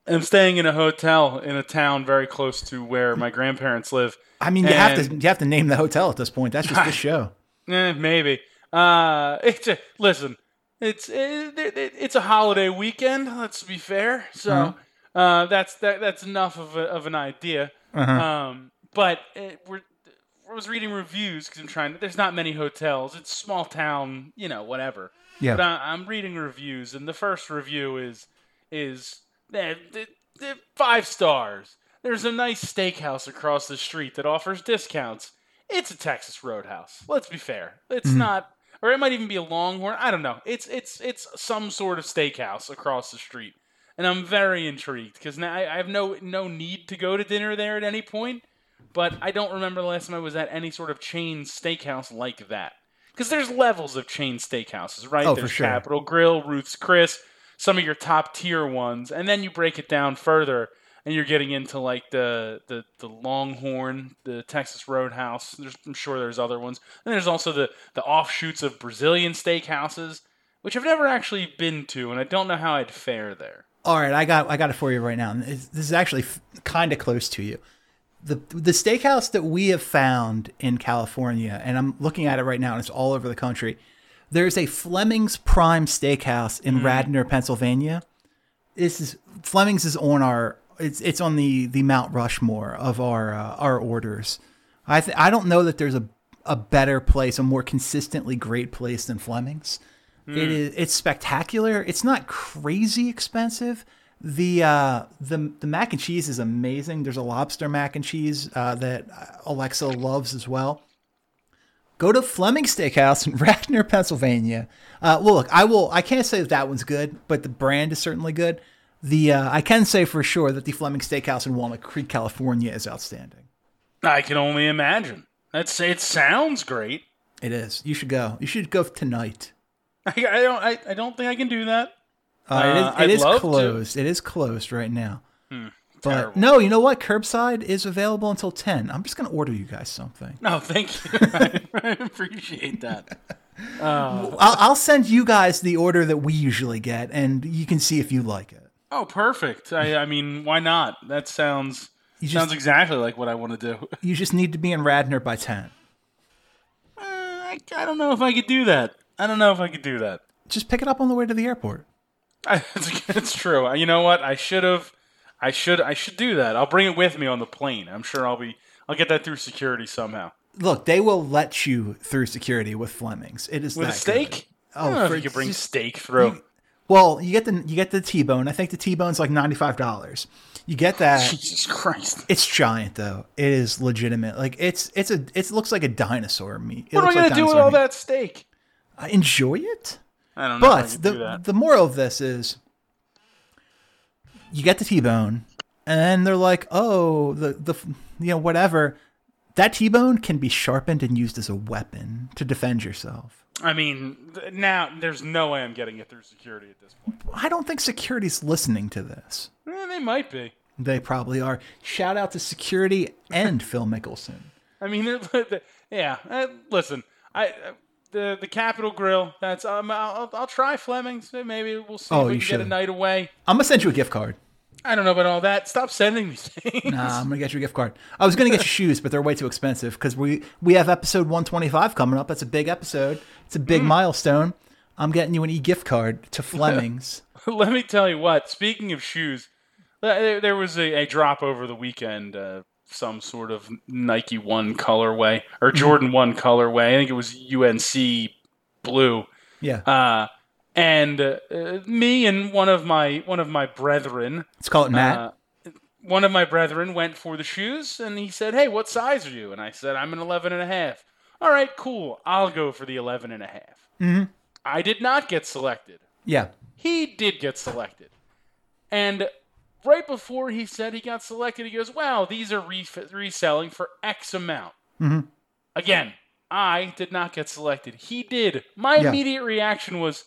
I'm staying in a hotel in a town very close to where my grandparents live. I mean, you have to you have to name the hotel at this point. That's just the [LAUGHS] show. Eh, maybe. Uh, it's a, listen. It's it, it, it's a holiday weekend. Let's be fair. So Uh-huh. uh, that's that that's enough of a, of an idea. Uh-huh. Um, but it, we're I was reading reviews because I'm trying. There's not many hotels. It's small town. You know, whatever. Yeah. But I, I'm reading reviews, and the first review is is eh, th- five stars. There's a nice steakhouse across the street that offers discounts. It's a Texas Roadhouse. Let's be fair. It's not, or it might even be a Longhorn. I don't know. It's it's it's some sort of steakhouse across the street, and I'm very intrigued because now I, I have no no need to go to dinner there at any point. But I don't remember the last time I was at any sort of chain steakhouse like that. Because there's levels of chain steakhouses, right? Oh, for there's sure. Capital Grille, Ruth's Chris, some of your top tier ones, and then you break it down further, and you're getting into like the the, the Longhorn, the Texas Roadhouse. There's, I'm sure there's other ones. And there's also the the offshoots of Brazilian steakhouses, which I've never actually been to, and I don't know how I'd fare there. All right, I got I got it for you right now. This is actually kind of close to you. The the steakhouse that we have found in California, and I'm looking at it right now, and it's all over the country. There's a Fleming's Prime Steakhouse in Radnor, Pennsylvania. This is Fleming's is on our it's it's on the the Mount Rushmore of our uh, our orders. I th- I don't know that there's a a better place, a more consistently great place than Fleming's. It is it's spectacular. It's not crazy expensive. The uh, the the mac and cheese is amazing. There's a lobster mac and cheese uh, that Alexa loves as well. Go to Fleming Steakhouse in [LAUGHS] Radnor, Pennsylvania. Uh, well, look, I will. I can't say that that one's good, but the brand is certainly good. The uh, I can say for sure that the Fleming Steakhouse in Walnut Creek, California, is outstanding. I can only imagine. That's it. Sounds great. It is. You should go. You should go tonight. [LAUGHS] I, I don't. I, I don't think I can do that. Uh, Uh, it is, it is love to. closed. It is closed right now. but terrible. no, you know what? Curbside is available until ten. I'm just gonna order you guys something. No, thank you. I, [LAUGHS] I appreciate that. I'll, I'll send you guys the order that we usually get, and you can see if you like it. Oh, perfect. I, I mean, why not? That sounds You sounds exactly like what I want to do. [LAUGHS] you just need to be in Radnor by ten. Uh, I, I don't know if I could do that. I don't know if I could do that. Just pick it up on the way to the airport. [LAUGHS] It's, true. You know what? I should have. I should. I should do that. I'll bring it with me on the plane. I'm sure I'll be. I'll get that through security somehow. Look, they will let you through security with Flemings. It is With a steak? good. Oh, for- you could bring just- steak through. Well, you get the you get the T-bone. I think the T-bone's like ninety five dollars. You get that. Jesus Christ! It's giant though. It is legitimate. Like it's it's a it looks like a dinosaur meat. It What am I gonna do with all meat. that steak? I enjoy it. I don't know. But if I could do the the moral of this is you get the T-bone and then they're like, "Oh, the the you know whatever. That T-bone can be sharpened and used as a weapon to defend yourself." I mean, now there's no way I'm getting it through security at this point. I don't think security's listening to this. Eh, they might be. They probably are. Shout out to security and Phil Mickelson. [LAUGHS] I mean, [LAUGHS] yeah. uh, Listen, I the the Capital Grille. That's um. I'll, I'll try Fleming's. Maybe we'll see Oh, if we you can get a night away. I'm gonna send you a gift card. I don't know about all that. Stop sending me [LAUGHS] things. Nah, I'm gonna get you a gift card. I was gonna get you [LAUGHS] shoes, but they're way too expensive because we we have episode 125 coming up. That's a big episode. It's a Mm. big milestone. I'm getting you an e gift card to [LAUGHS] Fleming's. Let me tell you what. Speaking of shoes, there, there was a, a drop over the weekend. Uh, some sort of Nike One colorway or Jordan One colorway. I think it was UNC blue. yeah, Uh, and uh, uh, me and one of my one of my brethren, let's call it Matt. uh, one of my brethren went for the shoes, and he said, "Hey, what size are you?" And I said, "I'm an 11 and a half." All right, cool. I'll go for the 11 and a half. Mm-hmm. I did not get selected. yeah, He did get selected. And right before he said he got selected, he goes, Wow, these are re- reselling for X amount. Mhm. Again, I did not get selected. He did. My Yeah. immediate reaction was,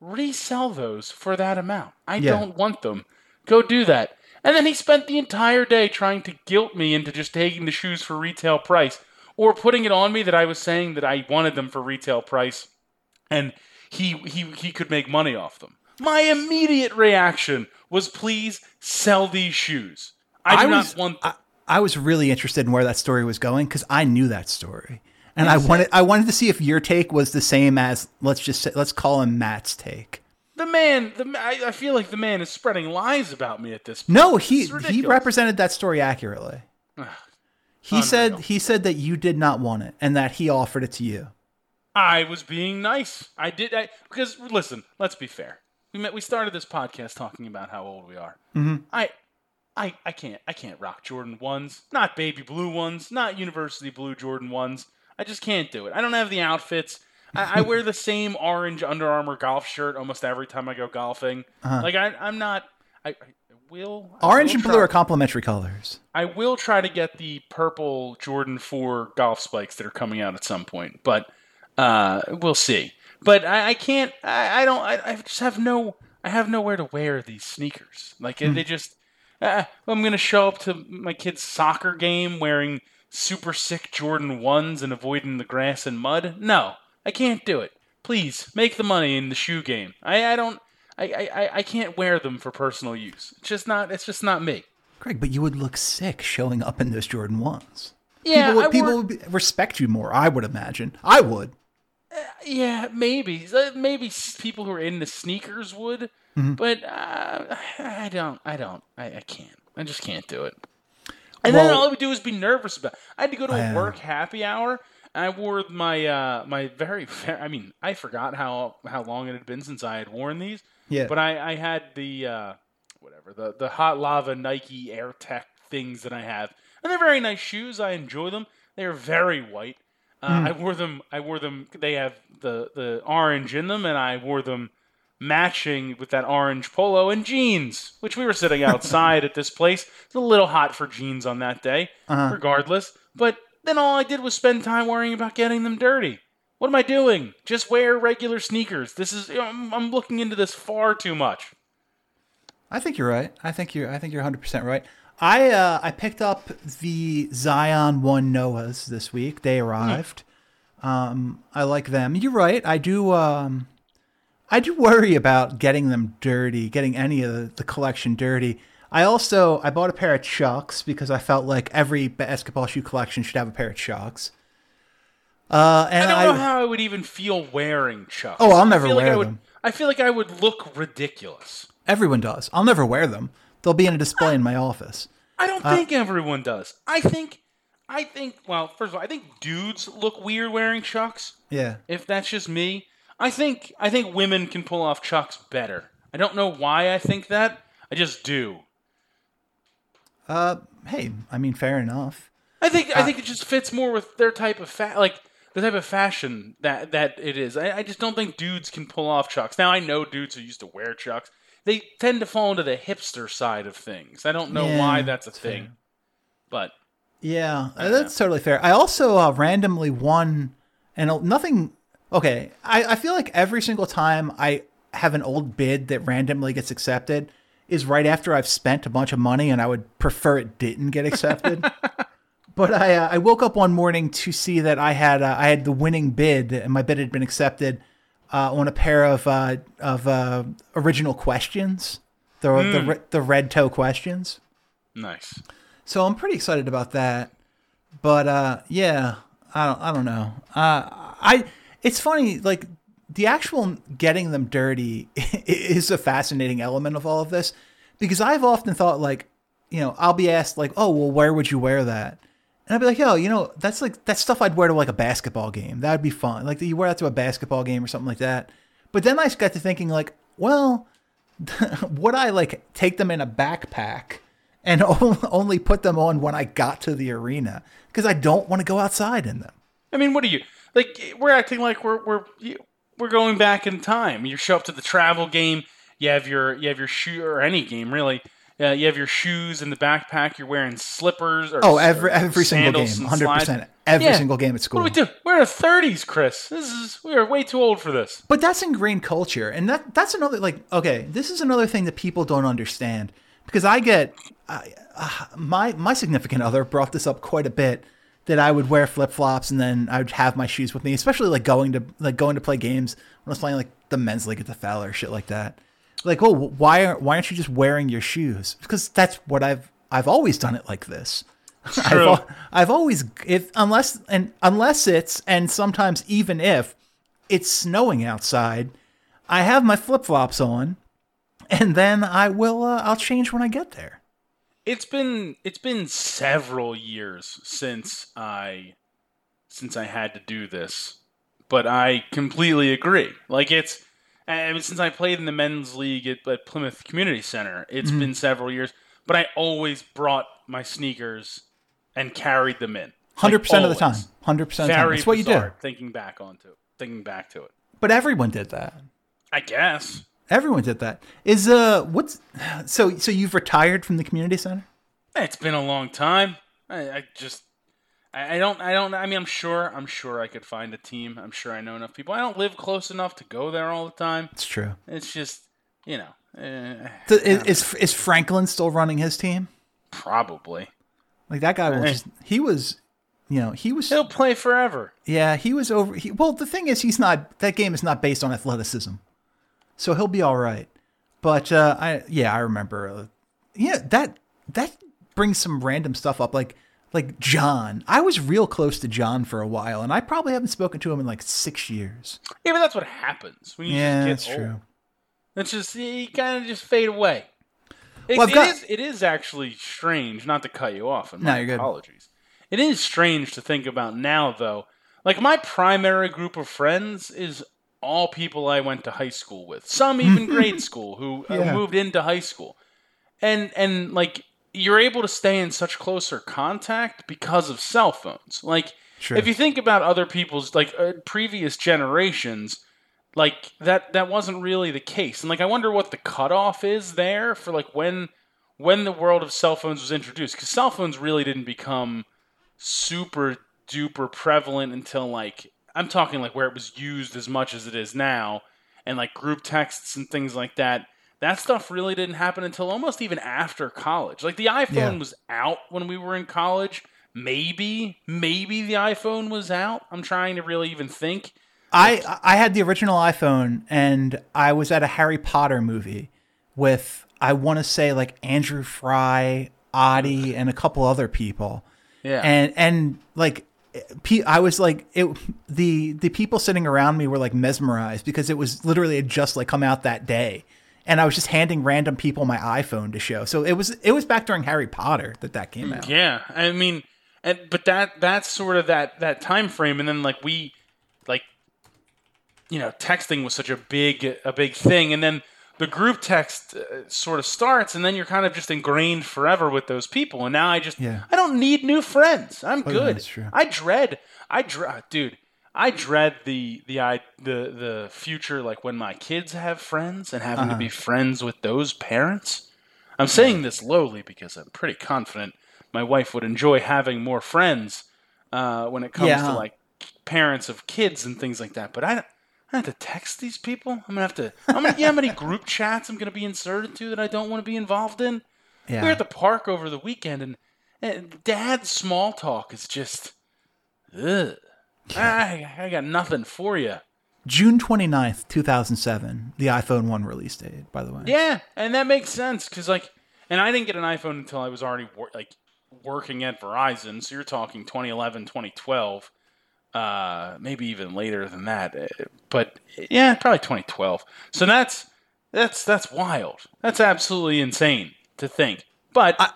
Resell those for that amount. I Yeah. don't want them. Go do that. And then he spent the entire day trying to guilt me into just taking the shoes for retail price or putting it on me that I was saying that I wanted them for retail price and he he he could make money off them. My immediate reaction was, "Please sell these shoes. I do was not want." I, I was really interested in where that story was going because I knew that story, and I wanted I wanted to see if your take was the same as let's just say, let's call him Matt's take. the man, the I, I feel like the man is spreading lies about me at this point. No, he he represented that story accurately. He said he said that you did not want it and that he offered it to you. I was being nice. I did I, because listen. Let's be fair. We met. We started this podcast talking about how old we are. Mm-hmm. I. I, I can't I can't rock Jordan ones, not baby blue ones, not university blue Jordan ones. I just can't do it. I don't have the outfits. I, I wear the [LAUGHS] same orange Under Armour golf shirt almost every time I go golfing. Like I, I'm not. I, I will. I Uh-huh. Orange will and try- blue are complementary colors. I will try to get the purple Jordan 4 golf spikes that are coming out at some point, but uh, we'll see. But I, I can't. I, I don't. I, I just have no. I have nowhere to wear these sneakers. Like they just. Uh, I'm gonna show up to my kid's soccer game wearing super sick Jordan ones and avoiding the grass and mud. No, I can't do it. Please make the money in the shoe game. I, I don't. I, I, I- can't wear them for personal use. It's just not. It's just not me. Greg, but you would look sick showing up in those Jordan ones. Yeah, people would, people would be- respect you more. I would imagine. I would. Yeah, maybe. Maybe people who are into sneakers would, Mm-hmm. but uh, I don't. I don't. I, I can't. I just can't do it. And then all I would do is be nervous about. It. I had to go to a work happy hour. And I wore my uh, my very, [LAUGHS] very. I mean, I forgot how how long it had been since I had worn these. Yeah. But I, I had the uh, whatever the the hot lava Nike Air Tech things that I have, and they're very nice shoes. I enjoy them. They are very white. Uh, Hmm. I wore them. I wore them. They have the the orange in them, and I wore them matching with that orange polo and jeans, which we were sitting [LAUGHS] outside at this place. It's a little hot for jeans on that day, Uh-huh. regardless. But then all I did was spend time worrying about getting them dirty. What am I doing? Just wear regular sneakers. This is I'm, I'm looking into this far too much. I think you're right. I think you're. I think you're 100 percent right. I uh, I picked up the Zion One Noahs this week. They arrived. Um, I like them. You're right. I do. Um, I do worry about getting them dirty, getting any of the, the collection dirty. I also I bought a pair of Chucks because I felt like every basketball shoe collection should have a pair of Chucks. Uh, I don't I, know how I would even feel wearing Chucks. Oh, I'll never feel like wear I would, them. I feel like I would look ridiculous. everyone does. I'll never wear them. They'll be in a display in my office. I don't Uh, think everyone does. I think, I think. Well, first of all, I think dudes look weird wearing Chucks. Yeah. If that's just me, I think I think women can pull off Chucks better. I don't know why I think that. I just do. Uh, hey, I mean, fair enough. I think I think it just fits more with their type of fa- like the type of fashion that that it is. I, I just don't think dudes can pull off Chucks. Now I know dudes who used to wear Chucks. They tend to fall into the hipster side of things. I don't know Yeah, why that's a that's thing, fair. but Yeah, uh, that's totally fair. I also uh, randomly won, and nothing. Okay, I, I feel like every single time I have an old bid that randomly gets accepted is right after I've spent a bunch of money, and I would prefer it didn't get accepted. [LAUGHS] but I uh, I woke up one morning to see that I had uh, I had the winning bid, and my bid had been accepted uh, on a pair of uh, of uh, original questions, the the, re- the red toe questions. nice. So I'm pretty excited about that. But uh, yeah, I don't I don't know. Uh, I it's funny like the actual getting them dirty [LAUGHS] is a fascinating element of all of this because I've often thought like you know I'll be asked like oh well where would you wear that and I'd be like yo you know that's like that's stuff I'd wear to like a basketball game that'd be fun like you wear that to a basketball game or something like that but then I got to thinking like well [LAUGHS] would I like take them in a backpack and [LAUGHS] only put them on when I got to the arena because I don't want to go outside in them. I mean, what are you like? We're acting like we're we're we're going back in time. You show up to the travel game. You have your you have your shoe or any game really. Uh, you have your shoes in the backpack. You're wearing slippers. Or, Oh, every every single game, hundred percent, every Yeah. single game at school. What do we do? We're in our thirties, Chris. This is we are way too old for this. But that's ingrained culture, and that that's another like okay, this is another thing that people don't understand because I get I, uh, my my significant other brought this up quite a bit that I would wear flip flops and then I would have my shoes with me, especially like going to like going to play games when I was playing like the men's league at the Fowler or shit like that. Like, oh, why are why aren't you just wearing your shoes? Because that's what I've I've always done it like this. [LAUGHS] I've, True. I've always if unless and unless it's and sometimes even if it's snowing outside, I have my flip flops on, and then I will uh, I'll change when I get there. It's been it's been several years since I since I had to do this, but I completely agree. Like it's Mean, since I played in the men's league at, at Plymouth Community Center, it's Mm-hmm. been several years. But I always brought my sneakers and carried them in. Hundred percent of the time. Hundred percent of the time. That's what you do. Thinking back onto it, thinking back to it. But everyone did that. I guess. Everyone did that. Is uh what's so so you've retired from the community center? It's been a long time. I, I just, I, I don't, I don't. I mean, I'm sure, I'm sure I could find a team. I'm sure I know enough people. I don't live close enough to go there all the time. It's true. It's just, you know, eh, Th- Is, is is Franklin still running his team? probably Like that guy will Eh. just he was, you know, he was he'll play forever. yeah he was over. He, well, the thing is, he's not. That game is not based on athleticism, so he'll be all right. But uh, I yeah, I remember. Uh, yeah, that that brings some random stuff up, like like John. I was real close to John for a while, and I probably haven't spoken to him in like six years. Yeah, but that's what happens when you Yeah, just that's old. true. It's just you kind of just fade away. It, Well, I've it got- is- it is actually strange. Not to cut you off, and No, my you're good. apologies. It is strange to think about now, though. Like my primary group of friends is all people I went to high school with. Some even [LAUGHS] grade school who uh, Yeah. moved into high school, and and like you're able to stay in such closer contact because of cell phones. Like Sure. if you think about other people's like uh, previous generations like that that wasn't really the case. And like I wonder what the cutoff is there for like when when the world of cell phones was introduced because cell phones really didn't become super duper prevalent until like I'm talking like where it was used as much as it is now, and like group texts and things like that. That stuff really didn't happen until almost even after college. Like the iPhone Yeah. was out when we were in college. Maybe, maybe the iPhone was out. I'm trying to really even think. I I had the original iPhone and I was at a Harry Potter movie with I want to say like Andrew Fry, Adi, and a couple other people. Yeah. And and like pe- I was like it the the people sitting around me were like mesmerized because it was literally just like come out that day. And I was just handing random people my iPhone to show. So it was it was back during Harry Potter that that came out. Yeah, I mean, and but that that's sort of that that time frame, and then like we, like, you know, texting was such a big a big thing, and then the group text uh, sort of starts, and then you're kind of just ingrained forever with those people, and now I just Yeah. I don't need new friends. I'm good. that's true. I dread I dread dude. I dread the the I the the future like when my kids have friends and having Uh-huh. to be friends with those parents. I'm saying this lowly because I'm pretty confident my wife would enjoy having more friends uh, when it comes Yeah. to like parents of kids and things like that. But I, I have to text these people. I'm gonna have to. I'm gonna. Yeah, how many group [LAUGHS] chats I'm gonna be inserted to that I don't want to be involved in? We were Yeah. at the park over the weekend, and, and Dad's small talk is just, ugh. I, I got nothing for you. June 29th, 2007, the iPhone 1 release date, by the way. Yeah, and that makes sense because like, and I didn't get an iPhone until I was already wor- like working at Verizon. So you're talking 2011, 2012, uh, maybe even later than that. Uh, But yeah, probably 2012. So that's that's that's wild. That's absolutely insane to think. But I,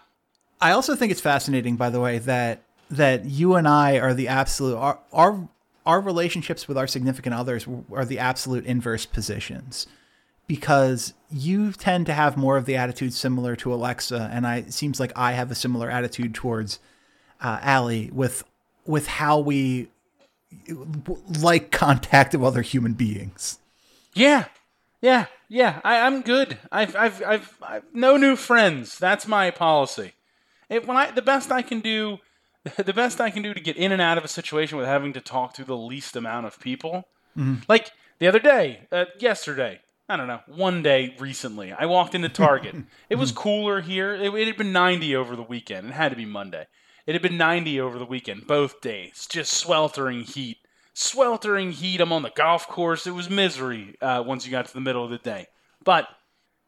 I also think it's fascinating, by the way, that that you and I are the absolute our our, our relationships with our significant others are the absolute inverse positions, because you tend to have more of the attitude similar to Alexa, and I it seems like I have a similar attitude towards uh, Allie with with how we like contact of other human beings. Yeah, yeah, yeah. I, I'm good. I've, I've, I've, I've no new friends. That's my policy. It, when I, the best I can do, [LAUGHS] the best I can do to get in and out of a situation with having to talk to the least amount of people. Like the other day, uh, yesterday. I don't know. One day recently, I walked into Target. [LAUGHS] it was cooler here. It, it had been 90 over the weekend. It had to be Monday. It had been 90 over the weekend, both days. Just sweltering heat sweltering heat. I'm on the golf course. It was misery uh, once you got to the middle of the day. But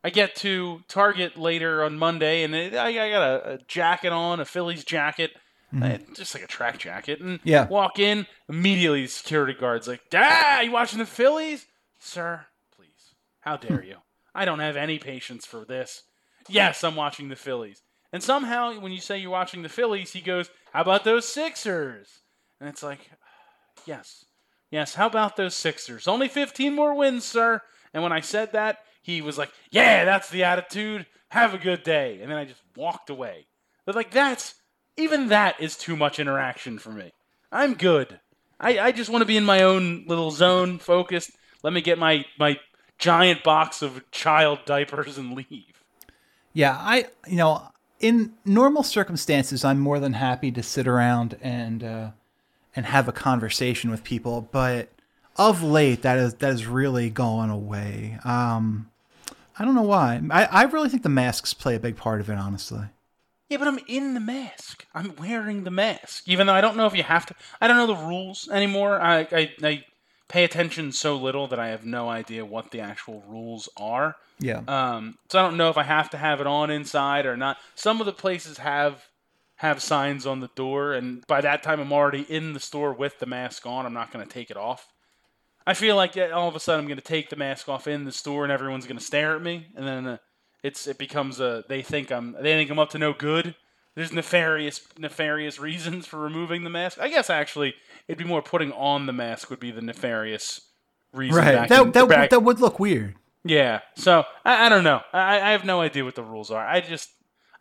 I get to Target later on Monday, and it, I, I got a, a jacket on, a Phillies jacket, uh, just like a track jacket, and Yeah. walk in. Immediately, the security guard's like, "Ah, you watching the Phillies, sir? Please, how dare you? I don't have any patience for this. Yes, I'm watching the Phillies." And somehow, when you say you're watching the Phillies, he goes, "How about those Sixers?" And it's like, [SIGHS] Yes. Yes. How about those Sixers? Only 15 more wins, sir. And when I said that, he was like, Yeah, that's the attitude. Have a good day. And then I just walked away. But, like, that's even that is too much interaction for me. I'm good. I, I just want to be in my own little zone, focused. Let me get my, my giant box of child diapers and leave. Yeah, I you know in normal circumstances I'm more than happy to sit around and uh, and have a conversation with people, but of late that is that is really going away. Um, I don't know why. I, I really think the masks play a big part of it, honestly. Yeah, but I'm in the mask. I'm wearing the mask, even though I don't know if you have to. I don't know the rules anymore. I I, I pay attention so little that I have no idea what the actual rules are. Yeah. Um, so I don't know if I have to have it on inside or not. Some of the places have have signs on the door, and by that time I'm already in the store with the mask on. I'm not going to take it off. I feel like all of a sudden I'm going to take the mask off in the store, and everyone's going to stare at me, and then uh, it's it becomes a they think I'm they think I'm up to no good. There's nefarious nefarious reasons for removing the mask. I guess actually it'd be more putting on the mask would be the nefarious reason. right. That in- that, back- would that would look weird. yeah. So I, I don't know. I, I have no idea what the rules are. I just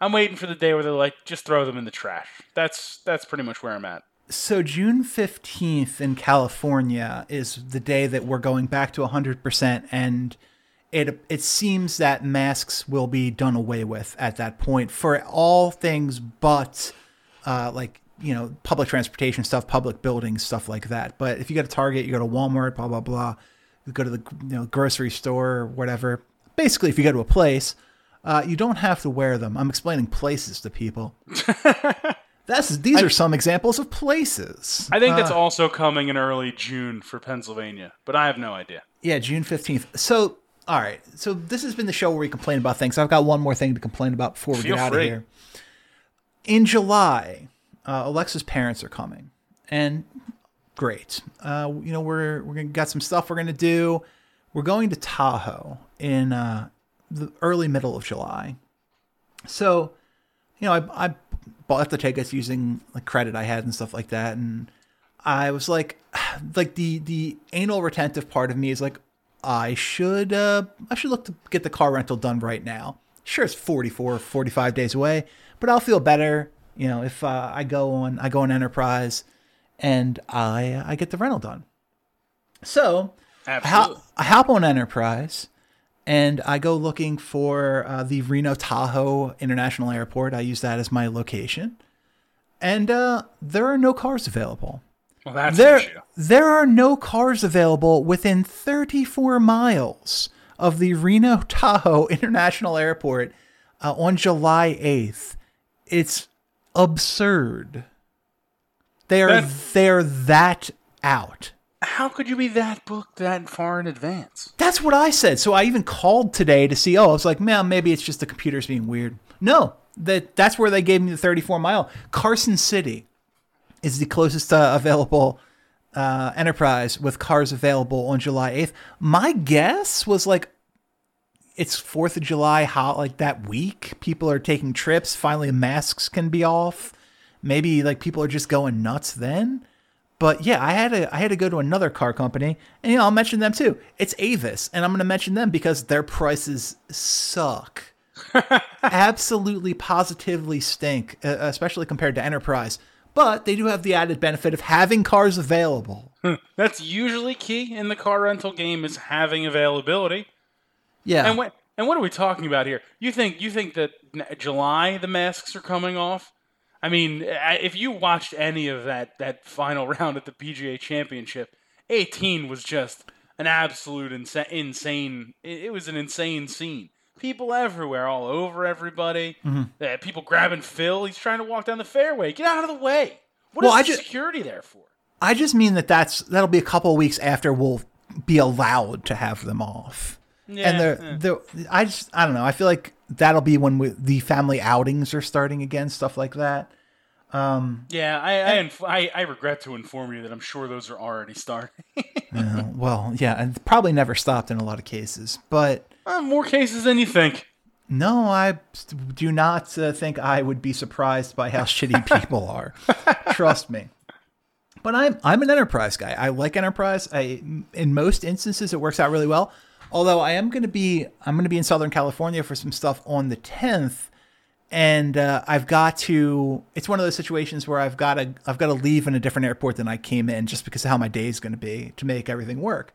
I'm waiting for the day where they're like, just throw them in the trash. That's that's pretty much where I'm at. So June 15th in California is the day that we're going back to 100% and it it seems that masks will be done away with at that point for all things but uh, like you know public transportation stuff, public buildings, stuff like that. But if you go to Target, you go to Walmart, blah blah blah, you go to the you know grocery store or whatever. Basically, if you go to a place, uh, you don't have to wear them. I'm explaining places to people. [LAUGHS] That's these are some examples of places. I think that's also coming in early June for Pennsylvania, but I have no idea. Yeah, June 15th. So, all right. So, this has been the show where we complain about things. I've got one more thing to complain about before we Feel get out free. of here. In July, uh, Alexa's parents are coming, and great. Uh, you know, we're we're gonna got some stuff we're gonna do. We're going to Tahoe in uh, the early middle of July. So, you know, I, I bought the tickets using like credit I had and stuff like that, and I was like, [SIGHS] like the the anal retentive part of me is like, I should uh I should look to get the car rental done right now. Sure, it's 44, 45 days away, but I'll feel better, you know, if uh, I go on I go on Enterprise and I I get the rental done. So I, hop, I hop on Enterprise and I go looking for uh, the Reno Tahoe International Airport. I use that as my location, and uh, there are no cars available. Well, that's There, an issue. there are no cars available within 34 miles of the Reno [LAUGHS] Tahoe International Airport uh, on July 8th. It's absurd. They are That- they're that out. How could you be that booked that far in advance? That's what I said. So I even called today to see. Oh, I was like, man, maybe it's just the computers being weird. No, that that's where they gave me the 34 mile. Carson City is the closest uh, available uh, enterprise with cars available on July 8th. My guess was like it's Fourth of July, hot like that week. People are taking trips. Finally, masks can be off. Maybe like people are just going nuts then. But yeah, I had to I had to go to another car company, and you know I'll mention them too. It's Avis, and I'm going to mention them because their prices suck. [LAUGHS] Absolutely, positively stink, especially compared to Enterprise. But they do have the added benefit of having cars available. Hmm. That's usually key in the car rental game is having availability. Yeah, And what and what are we talking about here? You think you think that July the masks are coming off? I mean, if you watched any of that that final [LAUGHS] round at the PGA Championship, 18 was just an absolute insa- insane. It was an insane scene. People everywhere, all over everybody. Mm-hmm. Uh, people grabbing Phil. He's trying to walk down the fairway. Get out of the way. What is Well, I the ju- security there for? I just mean that that's that'll be a couple of weeks after we'll be allowed to have them off. Yeah, and they're, yeah. they're, I just I don't know. I feel like that'll be when we, the family outings are starting again, stuff like that. Yeah, I I, inf- I I regret to inform you that I'm sure those are already starting. [LAUGHS] Uh, well, yeah, and probably never stopped in a lot of cases. But Uh, more cases than you think. no, I do not uh, think I would be surprised by how shitty [LAUGHS] people are. Trust me. But I'm I'm an enterprise guy. I like enterprise. I in most instances it works out really well. Although I am going to be I'm going to be in Southern California for some stuff on the 10th and uh, I've got to it's one of those situations where I've got to I've got to leave in a different airport than I came in just because of how my day is going to be to make everything work.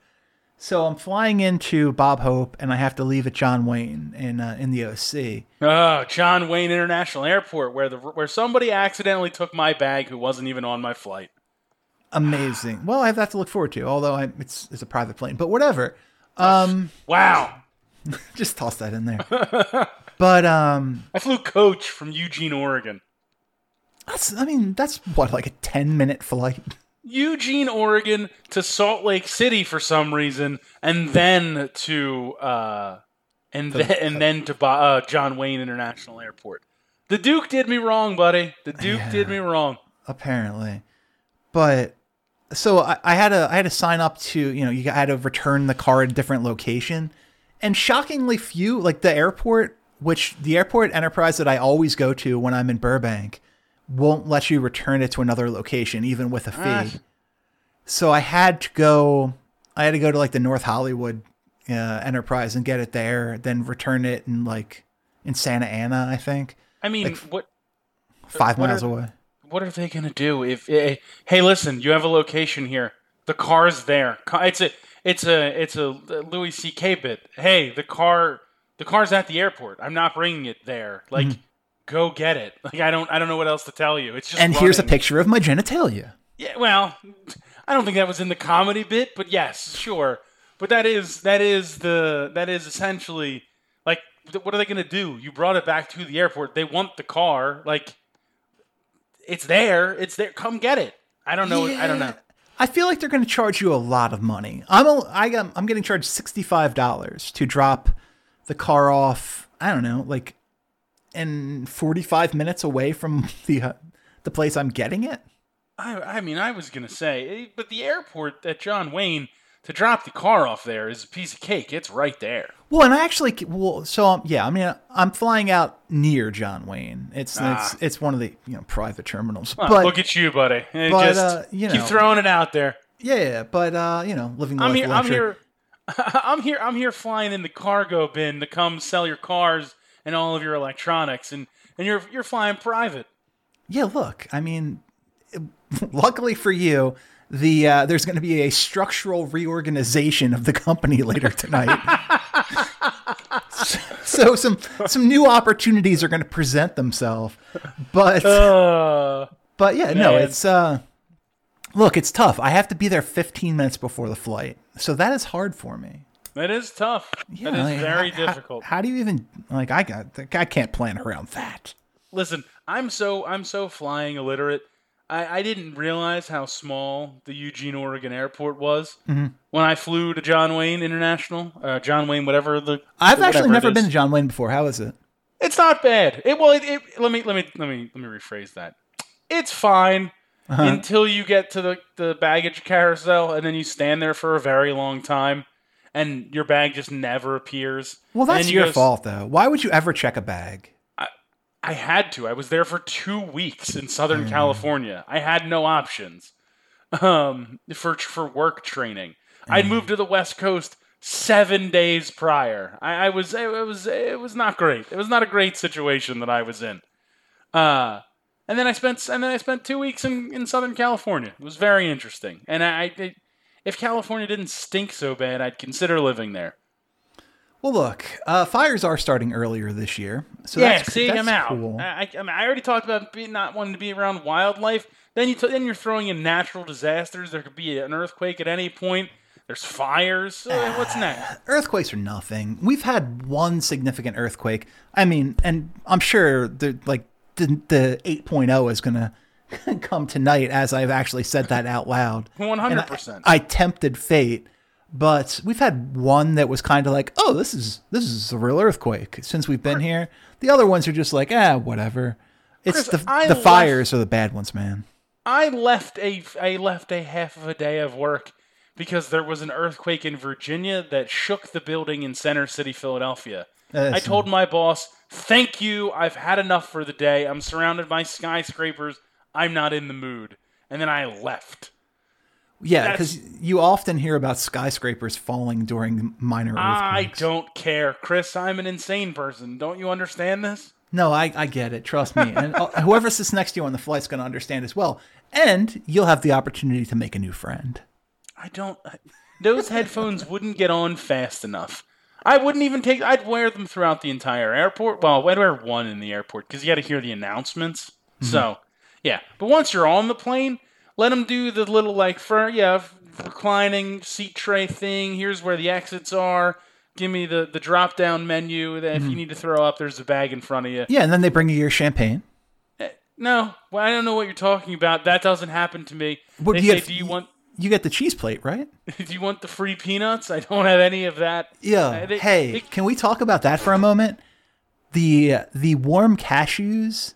So I'm flying into Bob Hope and I have to leave at John Wayne in uh, in the OC. Oh, John Wayne International Airport, where the where somebody accidentally took my bag who wasn't even on my flight. Amazing. Well, I have that to look forward to. Although I, it's it's a private plane, but whatever. Um, Wow, [LAUGHS] just toss that in there. [LAUGHS] but um, I flew coach from Eugene, Oregon. that's I mean that's what like a ten minute flight. Eugene, Oregon to Salt Lake City for some reason, and then to uh, and then and then to uh, John Wayne International Airport. The Duke did me wrong, buddy. The Duke did me wrong. apparently. But so I, I had to I had to sign up to you know you had to return the car at a different location, and shockingly few like the airport, which the airport enterprise that I always go to when I'm in Burbank, won't let you return it to another location even with a fee. Ah. So I had to go. I had to go to like the North Hollywood uh, enterprise and get it there, then return it in like in Santa Ana, I think, I mean, what five what miles are- away. what are they gonna do if? eh, hey, listen, you have a location here. The car's there. It's a it's a it's a Louis C.K. bit. Hey, the car the car's at the airport. I'm not bringing it there. Like, go get it. Like I don't I don't know what else to tell you. It's just And here's a picture of my genitalia. Yeah, well, I don't think that was in the comedy bit, but yes, sure. But that is that is the that is essentially like what are they going to do? You brought it back to the airport. They want the car. Like it's there. It's there. Come get it. I don't know. I don't know. I feel like they're going to charge you a lot of money. I'm a, I am, I'm getting charged sixty five dollars to drop the car off. I don't know, like forty five minutes away from [LAUGHS] the uh, the place I'm getting it. I I mean, I was going to say, eh, but the airport at John Wayne to drop the car off there is a piece of cake. It's right there. Well, and I actually well, so um, yeah, I mean, I'm flying out near John Wayne. It's it's it's one of the you know private terminals, Huh, but look at you, buddy. Eh, but, Just uh, you keep throwing it out there. yeah, yeah, but uh, you know, living the I'm life here. I'm here. [LAUGHS] I'm here. I'm here flying in the cargo bin to come sell your cars and all of your electronics, and and you're you're flying private. Yeah, look, I mean, [LAUGHS] luckily for you, the uh, there's going to be a structural reorganization of the company [LAUGHS] later tonight. [LAUGHS] so some some new opportunities are going to present themselves, but Uh, but yeah, no, it's uh, look, it's tough. I have to be there 15 minutes before the flight, so that is hard for me. That is tough. Yeah, that is like, very how- how- difficult. How, do you even like? I got I can't plan around that. Listen, I'm so I'm so flying illiterate. I, I didn't realize how small the Eugene, Oregon airport was Mm-hmm. when I flew to John Wayne International. Uh, John Wayne, whatever the. I've whatever actually never been to John Wayne before. How is it? It's not bad. It well, it, it, let me let me let me let me rephrase that. It's fine Uh-huh. until you get to the the baggage carousel, and then you stand there for a very long time, and your bag just never appears. Well, that's you your go- fault, though. Why would you ever check a bag? I had to. I was there for two weeks in Southern Mm. California. I had no options um, for for work training. Mm. I'd moved to the West Coast seven days prior. I, I was it was it was not great. It was not a great situation that I was in. Uh, and then I spent and then I spent two weeks in, in Southern California. It was very interesting. And I, I if California didn't stink so bad, I'd consider living there. Well, look, uh, fires are starting earlier this year, so yeah, that's, see, that's I'm out. cool. I, I, mean, I already talked about being, not wanting to be around wildlife. Then you t- then you're throwing in natural disasters. There could be an earthquake at any point. There's fires. Uh, what's next? [SIGHS] Earthquakes are nothing. We've had one significant earthquake. I mean, and I'm sure the like the, the 8.0 is going to [LAUGHS] come tonight as I've actually said that out loud. [LAUGHS] 100%. I tempted fate, but we've had one that was kind of like, "Oh, this is this is a real earthquake." Since we've been here, the other ones are just like, "Ah, whatever." It's Chris, the I the left- fires are the bad ones, man. I left a I left a half of a day of work because there was an earthquake in Virginia that shook the building in Center City, Philadelphia. I told my boss, "Thank you. I've had enough for the day. I'm surrounded by skyscrapers. I'm not in the mood." And then I left. Yeah, because you often hear about skyscrapers falling during minor earthquakes. I don't care, Chris. I'm an insane person. Don't you understand this? No, I, I get it. Trust me. And uh, [LAUGHS] whoever sits next to you on the flight's going to understand as well. And you'll have the opportunity to make a new friend. I don't. Those headphones wouldn't get on fast enough. I wouldn't even take. I'd wear them throughout the entire airport. Well, I'd wear one in the airport because you got to hear the announcements. So, yeah. But once you're on the plane, let them do the little like for yeah reclining seat tray thing. Here's where the exits are. Give me the the drop down menu. That if you need to throw up, there's a bag in front of you. Yeah, and then they bring you your champagne. No, well, I don't know what you're talking about. That doesn't happen to me. What they do you say, get- "Do you want? You get the cheese plate, right? [LAUGHS] Do you want the free peanuts?" I don't have any of that. Yeah. Uh, they- hey, they- can we talk about that for a moment? The the warm cashews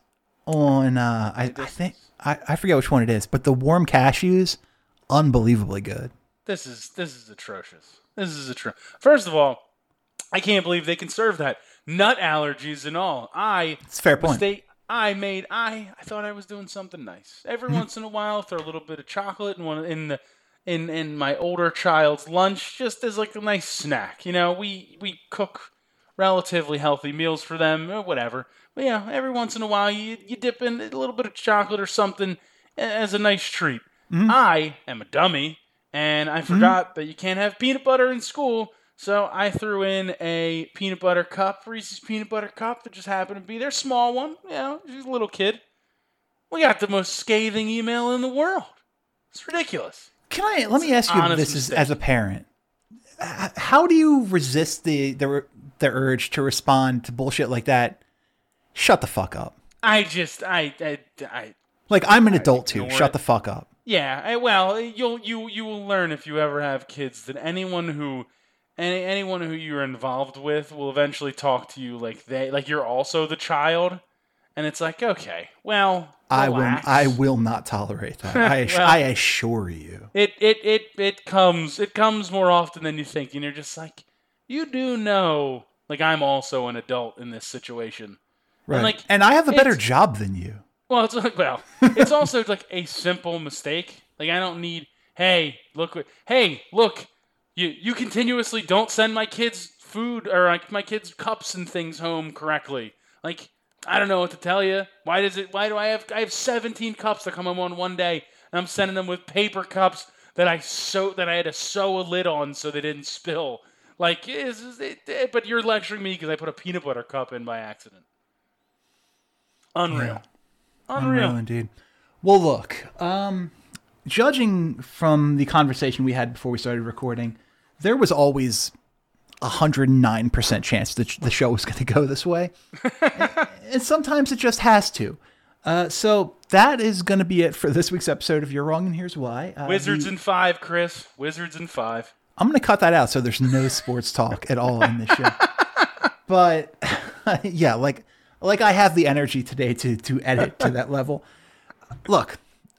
on uh I, I think I, I forget which one it is, but the warm cashews, unbelievably good. this is this is atrocious. This is atrocious. First of all, I can't believe they can serve that. Nut allergies and all. I It's fair point. mistake. I made. I I thought I was doing something nice. Every Mm-hmm. once in a while, throw a little bit of chocolate in one in the in in my older child's lunch, just as like a nice snack. You know, we we cook relatively healthy meals for them, or whatever. But yeah, every once in a while you you dip in a little bit of chocolate or something as a nice treat. Mm-hmm. I am a dummy, and I mm-hmm. forgot that you can't have peanut butter in school. So I threw in a peanut butter cup, Reese's peanut butter cup that just happened to be their small one. You know, she's a little kid. We got the most scathing email in the world. It's ridiculous. Can I let me ask you this is, mistake. as a parent? How do you resist the the the urge to respond to bullshit like that? Shut the fuck up. I just, I, I, I Like I'm an adult too. Shut it. the fuck up. Yeah, I, well, you'll you you will learn if you ever have kids that anyone who any anyone who you're involved with will eventually talk to you like they like you're also the child, and it's like okay, well, I will. I will not tolerate that. [LAUGHS] I Well- I assure you. It it it it comes it comes more often than you think, and you're just like you do know like I'm also an adult in this situation. Right. like, and I have a better job than you. Well, it's like [LAUGHS] well, [LAUGHS] it's also like a simple mistake. Like I don't need. Hey, look. Hey, look. You you continuously don't send my kids food or like my kids cups and things home correctly. Like I don't know what to tell you. Why does it? Why do I have? I have 17 cups that come home on one day, and I'm sending them with paper cups that I sew that I had to sew a lid on so they didn't spill. Like, is, it, eh, but you're lecturing me because I put a peanut butter cup in by accident. Unreal. Unreal. Unreal indeed. Well, look, um, judging from the conversation we had before we started recording, there was always a hundred and nine percent chance that the show was going to go this way, and, [LAUGHS] and sometimes it just has to. Uh, so that is going to be it for this week's episode of You're Wrong and Here's Why. Uh, Wizards the- in five, Chris. Wizards in five. I'm going to cut that out so there's no sports talk at all in this show. [LAUGHS] but [LAUGHS] yeah, like like I have the energy today to to edit to that level. Look,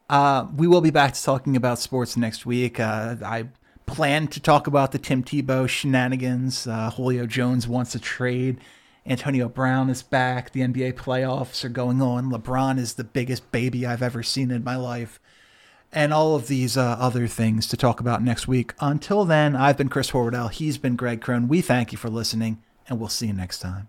uh, we will be back to talking about sports next week. Uh, I plan to talk about the Tim Tebow shenanigans. Uh, Julio Jones wants a trade. Antonio Brown is back. The NBA playoffs are going on. LeBron is the biggest baby I've ever seen in my life and all of these uh, other things to talk about next week. Until then, I've been Chris Horwedel. He's been Greg Crone. We thank you for listening, and we'll see you next time.